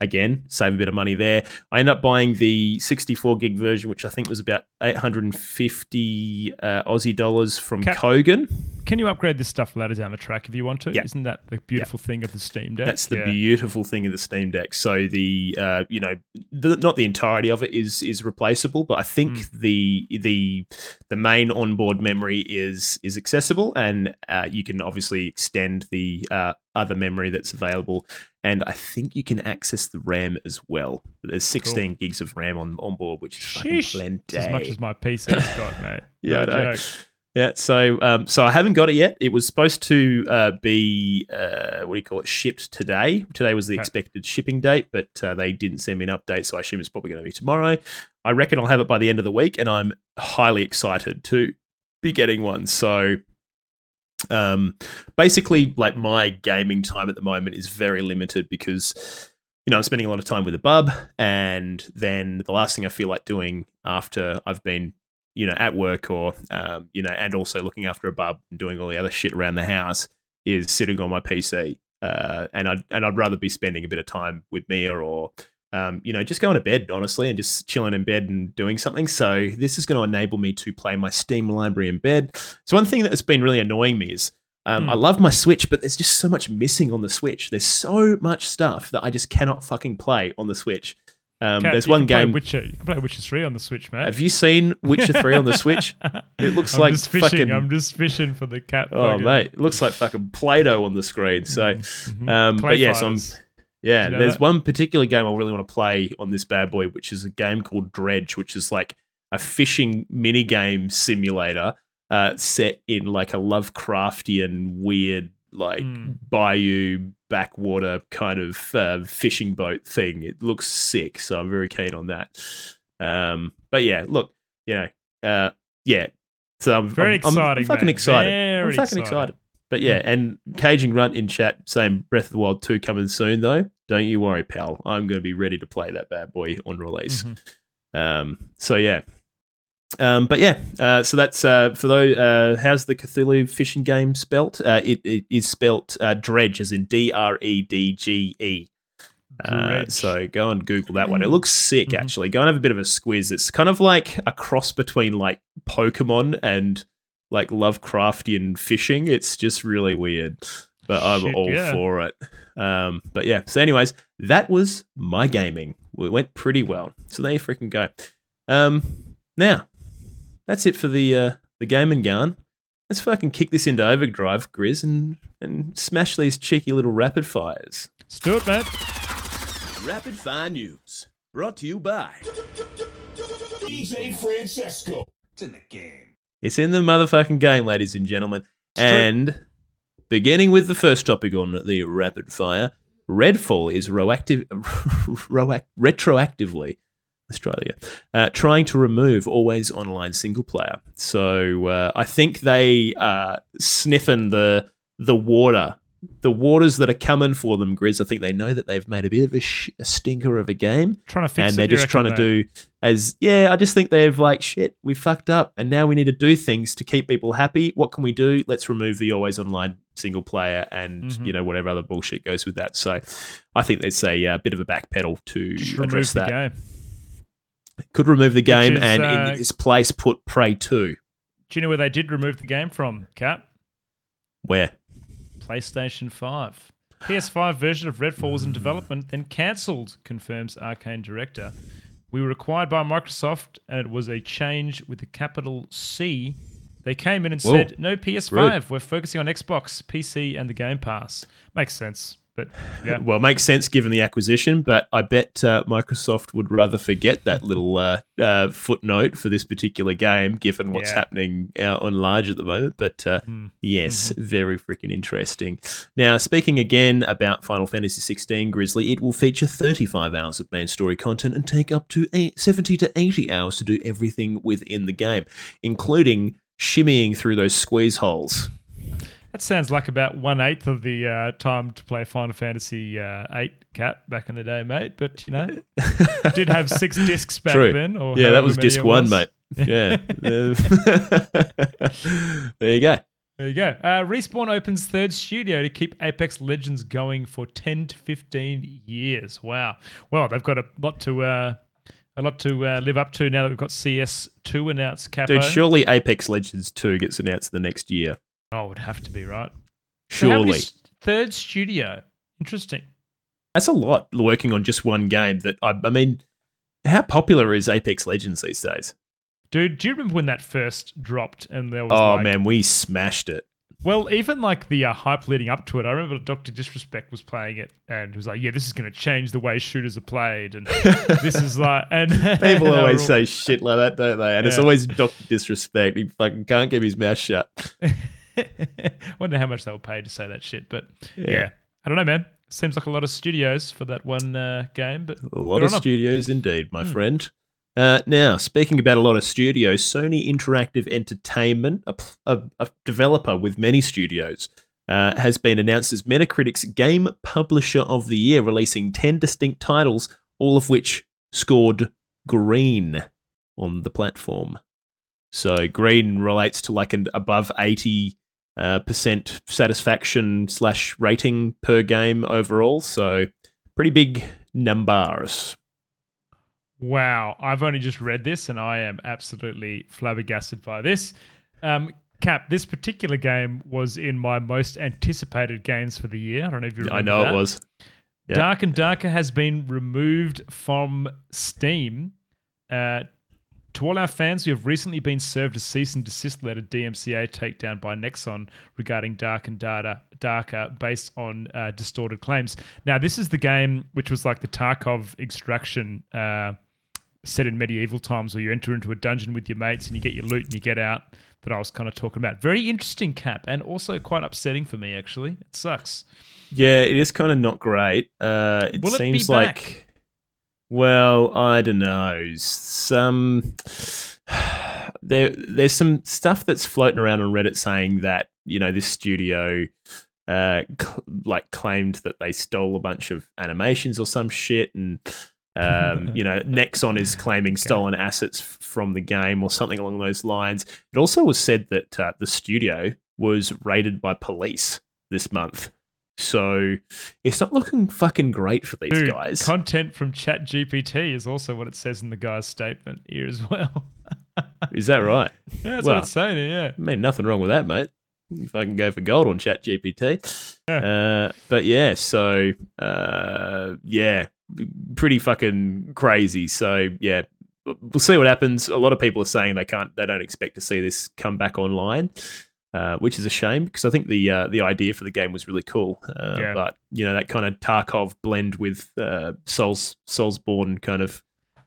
again, save a bit of money there. I end up buying the 64 gig version, which I think was about 850 uh, Aussie dollars from Cap- Kogan. Can you upgrade this stuff later down the track if you want to? Yeah. Isn't that the beautiful thing of the Steam Deck? That's the Yeah. beautiful thing of the Steam Deck. So the uh, you know the, not the entirety of it is is replaceable, but I think Mm. the the the main onboard memory is is accessible, and uh, you can obviously extend the uh, other memory that's available. And I think you can access the RAM as well. There's 16 gigs of RAM on, on board, which is fucking plenty. As much as my PC's got, mate. Yeah, I No. Yeah, so um, so I haven't got it yet. It was supposed to uh, be uh, what do you call it? Shipped today. Today was the Okay. expected shipping date, but uh, they didn't send me an update, so I assume it's probably going to be tomorrow. I reckon I'll have it by the end of the week, and I'm highly excited to be getting one. So, um, basically, like my gaming time at the moment is very limited because you know I'm spending a lot of time with a bub, and then the last thing I feel like doing after I've been you know, at work or, um, you know, and also looking after a bub and doing all the other shit around the house is sitting on my PC. Uh, and I'd, and I'd rather be spending a bit of time with Mia or um, you know, just going to bed, honestly, and just chilling in bed and doing something. So this is going to enable me to play my Steam library in bed. So one thing that has been really annoying me is um, Hmm. I love my Switch, but there's just so much missing on the Switch. There's so much stuff that I just cannot fucking play on the Switch. Um, there's one game. Witcher. You can play Witcher Three on the Switch, man. Have you seen Witcher 3 on the Switch? It looks I'm like just fishing. fucking- I'm just fishing for the cat. Oh, mate, it looks like fucking Play Doh on the screen. So, Mhm. um, but yes, I'm. Yeah, You know there's that? one particular game I really want to play on this bad boy, which is a game called Dredge, which is like a fishing mini game simulator uh, set in like a Lovecraftian weird like Mm. bayou backwater kind of uh, fishing boat thing. It looks sick, so I'm very keen on that. Um, but yeah, look, you know, uh, yeah. So I'm Very I'm- I'm exciting. fucking mate. excited. Very I'm fucking excited. But yeah, and Caging Runt in chat saying Breath of the Wild 2 coming soon though. Don't you worry, pal. I'm going to be ready to play that bad boy on release. Mhm. Um, so yeah. Um, but yeah, uh, so that's uh, for those. Uh, how's the Cthulhu fishing game spelt? Uh, it, it is spelt uh, Dredge, as in D R E D G E. Uh, so go and Google that one. It looks sick, Mhm. actually. Go and have a bit of a squiz. It's kind of like a cross between like Pokemon and like Lovecraftian fishing. It's just really weird, but I'm Shit, all yeah. for it. Um, but yeah. So, anyways, that was my gaming. It went pretty well. So there you freaking go. Um, now that's it for the uh, the game and gun. Let's fucking kick this into overdrive, Grizz, and and smash these cheeky little rapid fires. Let's do it, man. Rapid Fire News, brought to you by. DJ Francesco. It's in the game. It's in the motherfucking game, ladies and gentlemen. And beginning with the first topic on the rapid fire, Redfall is roactive, roac- retroactively Australia uh, trying to remove always online single player. So uh, I think they are sniffing the the water, the waters that are coming for them. Grizz. I think they know that they've made a bit of a, sh- a stinker of a game Trying to fix and they're just trying to do as yeah i just think they've like shit we fucked up and now we need to do things to keep people happy what can we do let's remove the always online single player and Mhm. you know whatever other bullshit goes with that so i think there's a uh, bit of a backpedal to Just address that game. Could remove the game is, and uh, in its place put prey 2 Do you know where they did remove the game from, Cap? where PlayStation 5. PS5 version of Redfall was in development, then cancelled, confirms Arkane director. We were acquired by Microsoft, and it was a change with a capital C. They came in and Whoa. said, "No PS5. We're focusing on Xbox, PC, and the Game Pass." Makes sense, but yeah, well it makes sense given the acquisition but i bet uh, microsoft would rather forget that little uh, uh, footnote for this particular game given what's Yeah. happening out on large at the moment but uh, Hmm. Yes, very freaking interesting. Now, speaking again about Final Fantasy 16 Grizzly, it will feature 35 hours of main story content and take up to eight, 70 to 80 hours to do everything within the game, including shimmying through those squeeze holes. That sounds like about one eighth of the uh, time to play Final Fantasy uh, Eight Cat back in the day, mate. But you know, did have six discs back True. then. Or yeah, that was disc one, was. mate. Yeah. there you go. There you go. Uh, Respawn opens third studio to keep Apex Legends going for 10 to 15 years. Wow. Well, they've got a lot to uh, a lot to uh, live up to now that we've got CS2 announced. Capo. Dude, surely Apex Legends 2 gets announced the next year. Oh, it would have to be right. So Surely. s- third studio. Interesting. That's a lot working on just one game that I, I mean, how popular is Apex Legends these days? Dude, do you remember when that first dropped and there was Oh like, man, we smashed it. Well, even like the uh, hype leading up to it, I remember Doctor Disrespect was playing it and was like, "Yeah, this is going to change the way shooters are played," and this is like, and People were always all- say shit like that, don't they? And it's always Doctor Disrespect. He fucking can't keep his mouth shut. I wonder how much they were paid to say that shit, but yeah. Yeah. I don't know, man. Seems like a lot of studios for that one uh, game, but A lot of studios indeed, my Hmm. friend. Uh, now, speaking about a lot of studios, Sony Interactive Entertainment, a, a, a developer with many studios, uh, has been announced as Metacritic's Game Publisher of the Year, releasing 10 distinct titles, all of which scored green on the platform. So, green relates to like an above 80 uh, percent satisfaction slash rating per game overall. So, pretty big numbers. Wow, I've only just read this and I am absolutely flabbergasted by this. Um, Cap, this particular game was in my most anticipated games for the year. I don't know if you remember I know that. it was. Yeah. Dark and Darker has been removed from Steam. Uh, to all our fans we have recently been served a cease and desist letter DMCA takedown by Nexon regarding Dark and Data, Darker based on uh, distorted claims. Now, this is the game which was like the Tarkov extraction uh, set in medieval times where you enter into a dungeon with your mates and you get your loot and you get out that I was kind of talking about. Very interesting cap and also quite upsetting for me, actually. It sucks. Yeah, it is kind of not great. Uh, it Will it seems back? Well, I don't know. Some there, there's some stuff that's floating around on Reddit saying that you know this studio, uh, cl- like claimed that they stole a bunch of animations or some shit, and um, you know Nexon is claiming stolen assets from the game or something along those lines. It also was said that uh, the studio was raided by police this month. So it's not looking fucking great for these Dude, guys. content from ChatGPT is also what it says in the guy's statement here as well. Is that right? Yeah, that's Well, what it's saying. Yeah. I mean, nothing wrong with that, mate. If I can go for gold on Chat GPT. Yeah. Uh, but yeah, so uh, yeah, pretty fucking crazy. So yeah, we'll see what happens. A lot of people are saying they can't, they don't expect to see this come back online, uh, which is a shame because I think the uh, the idea for the game was really cool. Uh, Yeah. But you know that kind of Tarkov blend with uh, Souls Soulsborne kind of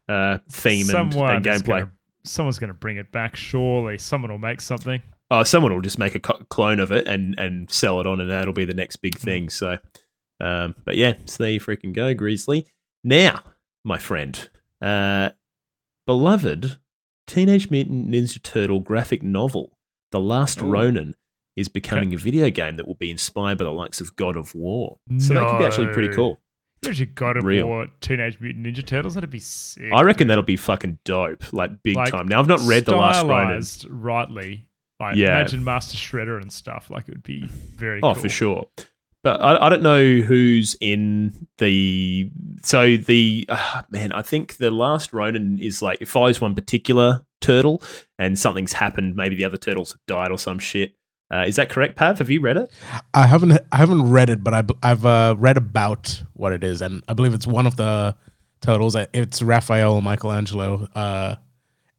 uh, theme and, and gameplay. Gonna, someone's going to bring it back. Surely, someone will make something. oh, someone will just make a co- clone of it and and sell it on, and that'll be the next big Hmm. thing. So, um, but yeah, so there you freaking go, Grizzly. Now, my friend, uh, beloved Teenage Mutant Ninja Turtle graphic novel, The Last Ooh. Ronin, is becoming a video game that will be inspired by the likes of God of War. So that could be actually pretty cool. There's your God of Real. War Teenage Mutant Ninja Turtles. That'd be sick. I reckon that'll be fucking dope, like big Like, time. Now I've not read The Last Ronin. Rightly. Like, Yeah. imagine Master Shredder and stuff. Like, it would be very Oh, cool. for sure. But I, I don't know who's in the. So the uh, man, I think the last Ronin is like it follows one particular turtle, and something's happened. Maybe the other turtles have died or some shit. Uh, is that correct, Pav? Have you read it? I haven't I haven't read it, but i've, uh, read about what it is, and I believe it's one of the turtles. Uh, It's Raphael Michelangelo, uh,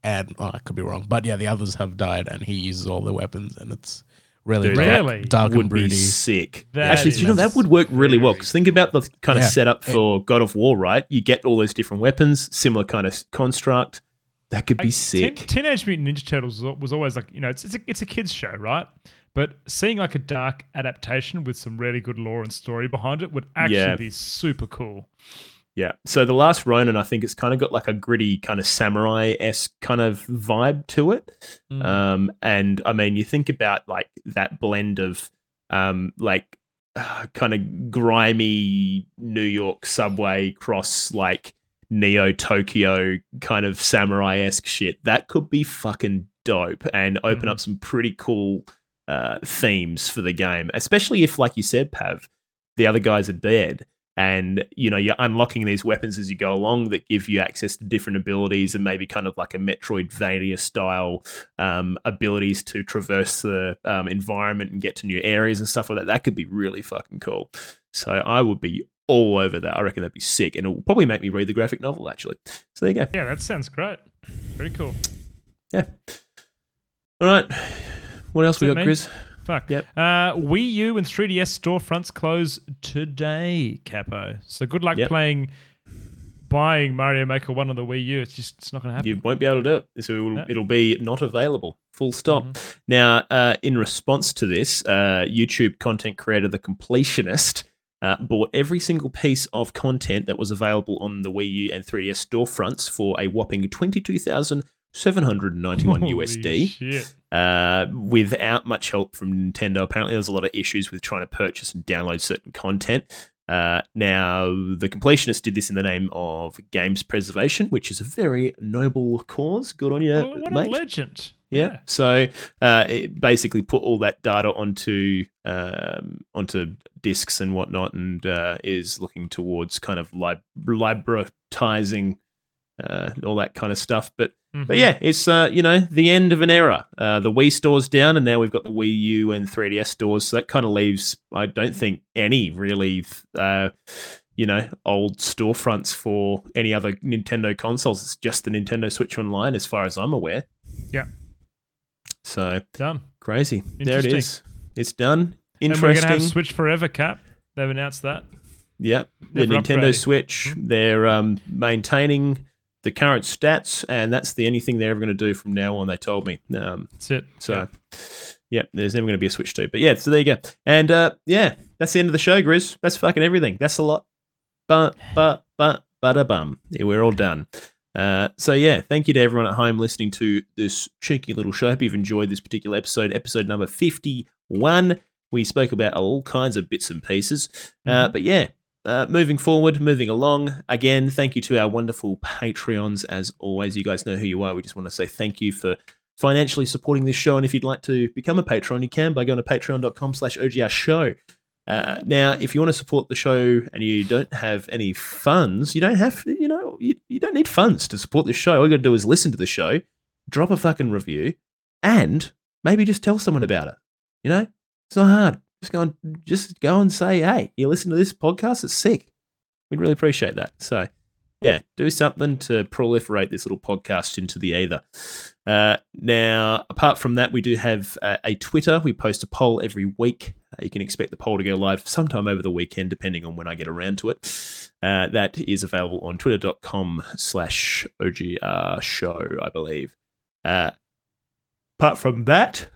and oh, I could be wrong, but yeah, the others have died, and he uses all the weapons, and it's really Dude, dark, that Really? dark and would be sick. That Actually, do you know that is would work really well? Because think about the kind of Yeah. setup for God of War, right? You get all those different weapons, similar kind of construct. That could be Like, sick. Teen- Teenage Mutant Ninja Turtles was was always like, you know, it's, it's, a, it's a kid's show, right? But seeing like a dark adaptation with some really good lore and story behind it would actually Yeah. be super cool. Yeah. So the last Ronin, I think it's kind of got like a gritty kind of samurai esque kind of vibe to it. Mm. Um, and I mean, you think about like that blend of um, like uh, kind of grimy New York subway cross like Neo Tokyo kind of samurai esque shit. That could be fucking dope and open Mhm. up some pretty cool uh, themes for the game, especially if, like you said, Pav, the other guys are dead and you know you're unlocking these weapons as you go along that give you access to different abilities and maybe kind of like a metroidvania style um, abilities to traverse the um, environment and get to new areas and stuff like that. That could be really fucking cool. So i would be all over that. I reckon that'd be sick and it will probably make me read the graphic novel actually. So there you go. Yeah, that sounds great. Very cool. Yeah. All right. What else we got chris Fuck. Yep. Uh, Wii U and 3DS storefronts close today, Capo. So good luck yep. playing, buying Mario Maker 1 on the Wii U. It's just, it's not going to happen. You won't be able to do it. So it'll, it'll be not available, full stop. Mm-hmm. Now, uh, in response to this, uh, YouTube content creator The Completionist uh, bought every single piece of content that was available on the Wii U and 3DS storefronts for a whopping 22,000 791 USD. Uh, without much help from Nintendo. Apparently, there's a lot of issues with trying to purchase and download certain content. Uh, now, the completionist did this in the name of games preservation, which is a very noble cause. Good on you, what mate. a legend! Yeah. yeah. So uh, it basically put all that data onto um, onto discs and whatnot, and uh, is looking towards kind of lib- libratizing uh, all that kind of stuff. But Mhm. but yeah, it's uh, you know the end of an era. Uh, the Wii store's down, and now we've got the Wii U and 3DS stores. So that kind of leaves, I don't think any really, uh, you know, old storefronts for any other Nintendo consoles. It's just the Nintendo Switch Online, as far as I'm aware. Yeah. So done. crazy. There it Interesting. It's done. Interesting. And we're gonna have Switch Forever, Cap. They've announced that. Yep. The Nintendo upgraded. Switch, they're um, maintaining the current stats, and that's the only thing they're ever going to do from now on, they told me. Um, That's it. so, yeah. there's never going to be a Switch to. But yeah, so there you go. And uh, yeah, that's the end of the show, Grizz. That's fucking everything. That's a lot. But, but, but, but a bum. Yeah, we're all done. Uh, so yeah, thank you to everyone at home listening to this cheeky little show. Hope you've enjoyed this particular episode, episode number 51. We spoke about all kinds of bits and pieces. Uh, but yeah, uh, moving forward, moving along. Again, thank you to our wonderful Patreons. As always, you guys know who you are. We just want to say thank you for financially supporting this show. And if you'd like to become a patron, you can by going to patreon.com slash OGR show. Uh, now, if you want to support the show and you don't have any funds, you don't have, you know, you, you don't need funds to support this show. All you got to do is listen to the show, drop a fucking review, and maybe just tell someone about it. You know, it's not hard. Just go and just go and say, hey, you listen to this podcast, it's sick. We'd really appreciate that. So, yeah, do something to proliferate this little podcast into the ether. Uh, now, apart from that, we do have uh, a Twitter. We post a poll every week. Uh, you can expect the poll to go live sometime over the weekend, depending on when I get around to it. Uh, that is available on twitter.com slash OGR show, I believe. Uh, apart from that,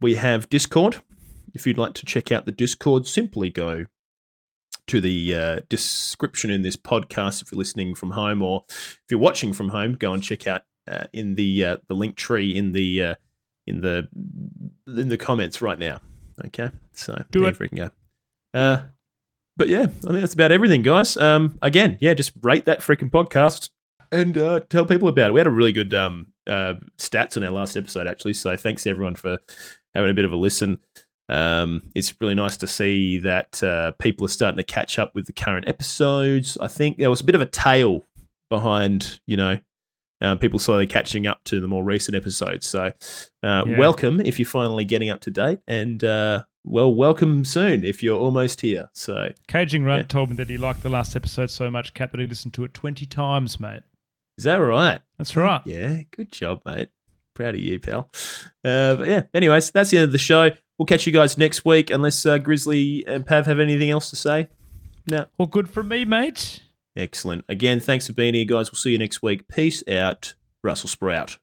we have Discord. If you'd like to check out the Discord, simply go to the uh, description in this podcast if you're listening from home, or if you're watching from home, go and check out uh, in the uh, the link tree in the uh, in the in the comments right now. Okay, so Do it. we can go. Uh, but yeah, I think that's about everything, guys. Um, again, yeah, just rate that freaking podcast and uh, tell people about it. We had a really good um uh, stats on our last episode, actually. So thanks everyone for having a bit of a listen. Um, it's really nice to see that uh, people are starting to catch up with the current episodes. I think there was a bit of a tail behind, you know, uh, people slowly catching up to the more recent episodes. So, uh, Yeah. welcome if you're finally getting up to date, and uh, well, welcome soon if you're almost here. So, Caging Runt Yeah. told me that he liked the last episode so much, Cap, that he listened to it 20 times, mate. is that right? That's right. Yeah, good job, mate. Proud of you, pal. Uh, but yeah, anyways, that's the end of the show we'll catch you guys next week, unless uh, Grizzly and Pav have anything else to say. No. Well, good for me, mate. Excellent. Again, thanks for being here, guys. We'll see you next week. Peace out, Russell Sprout.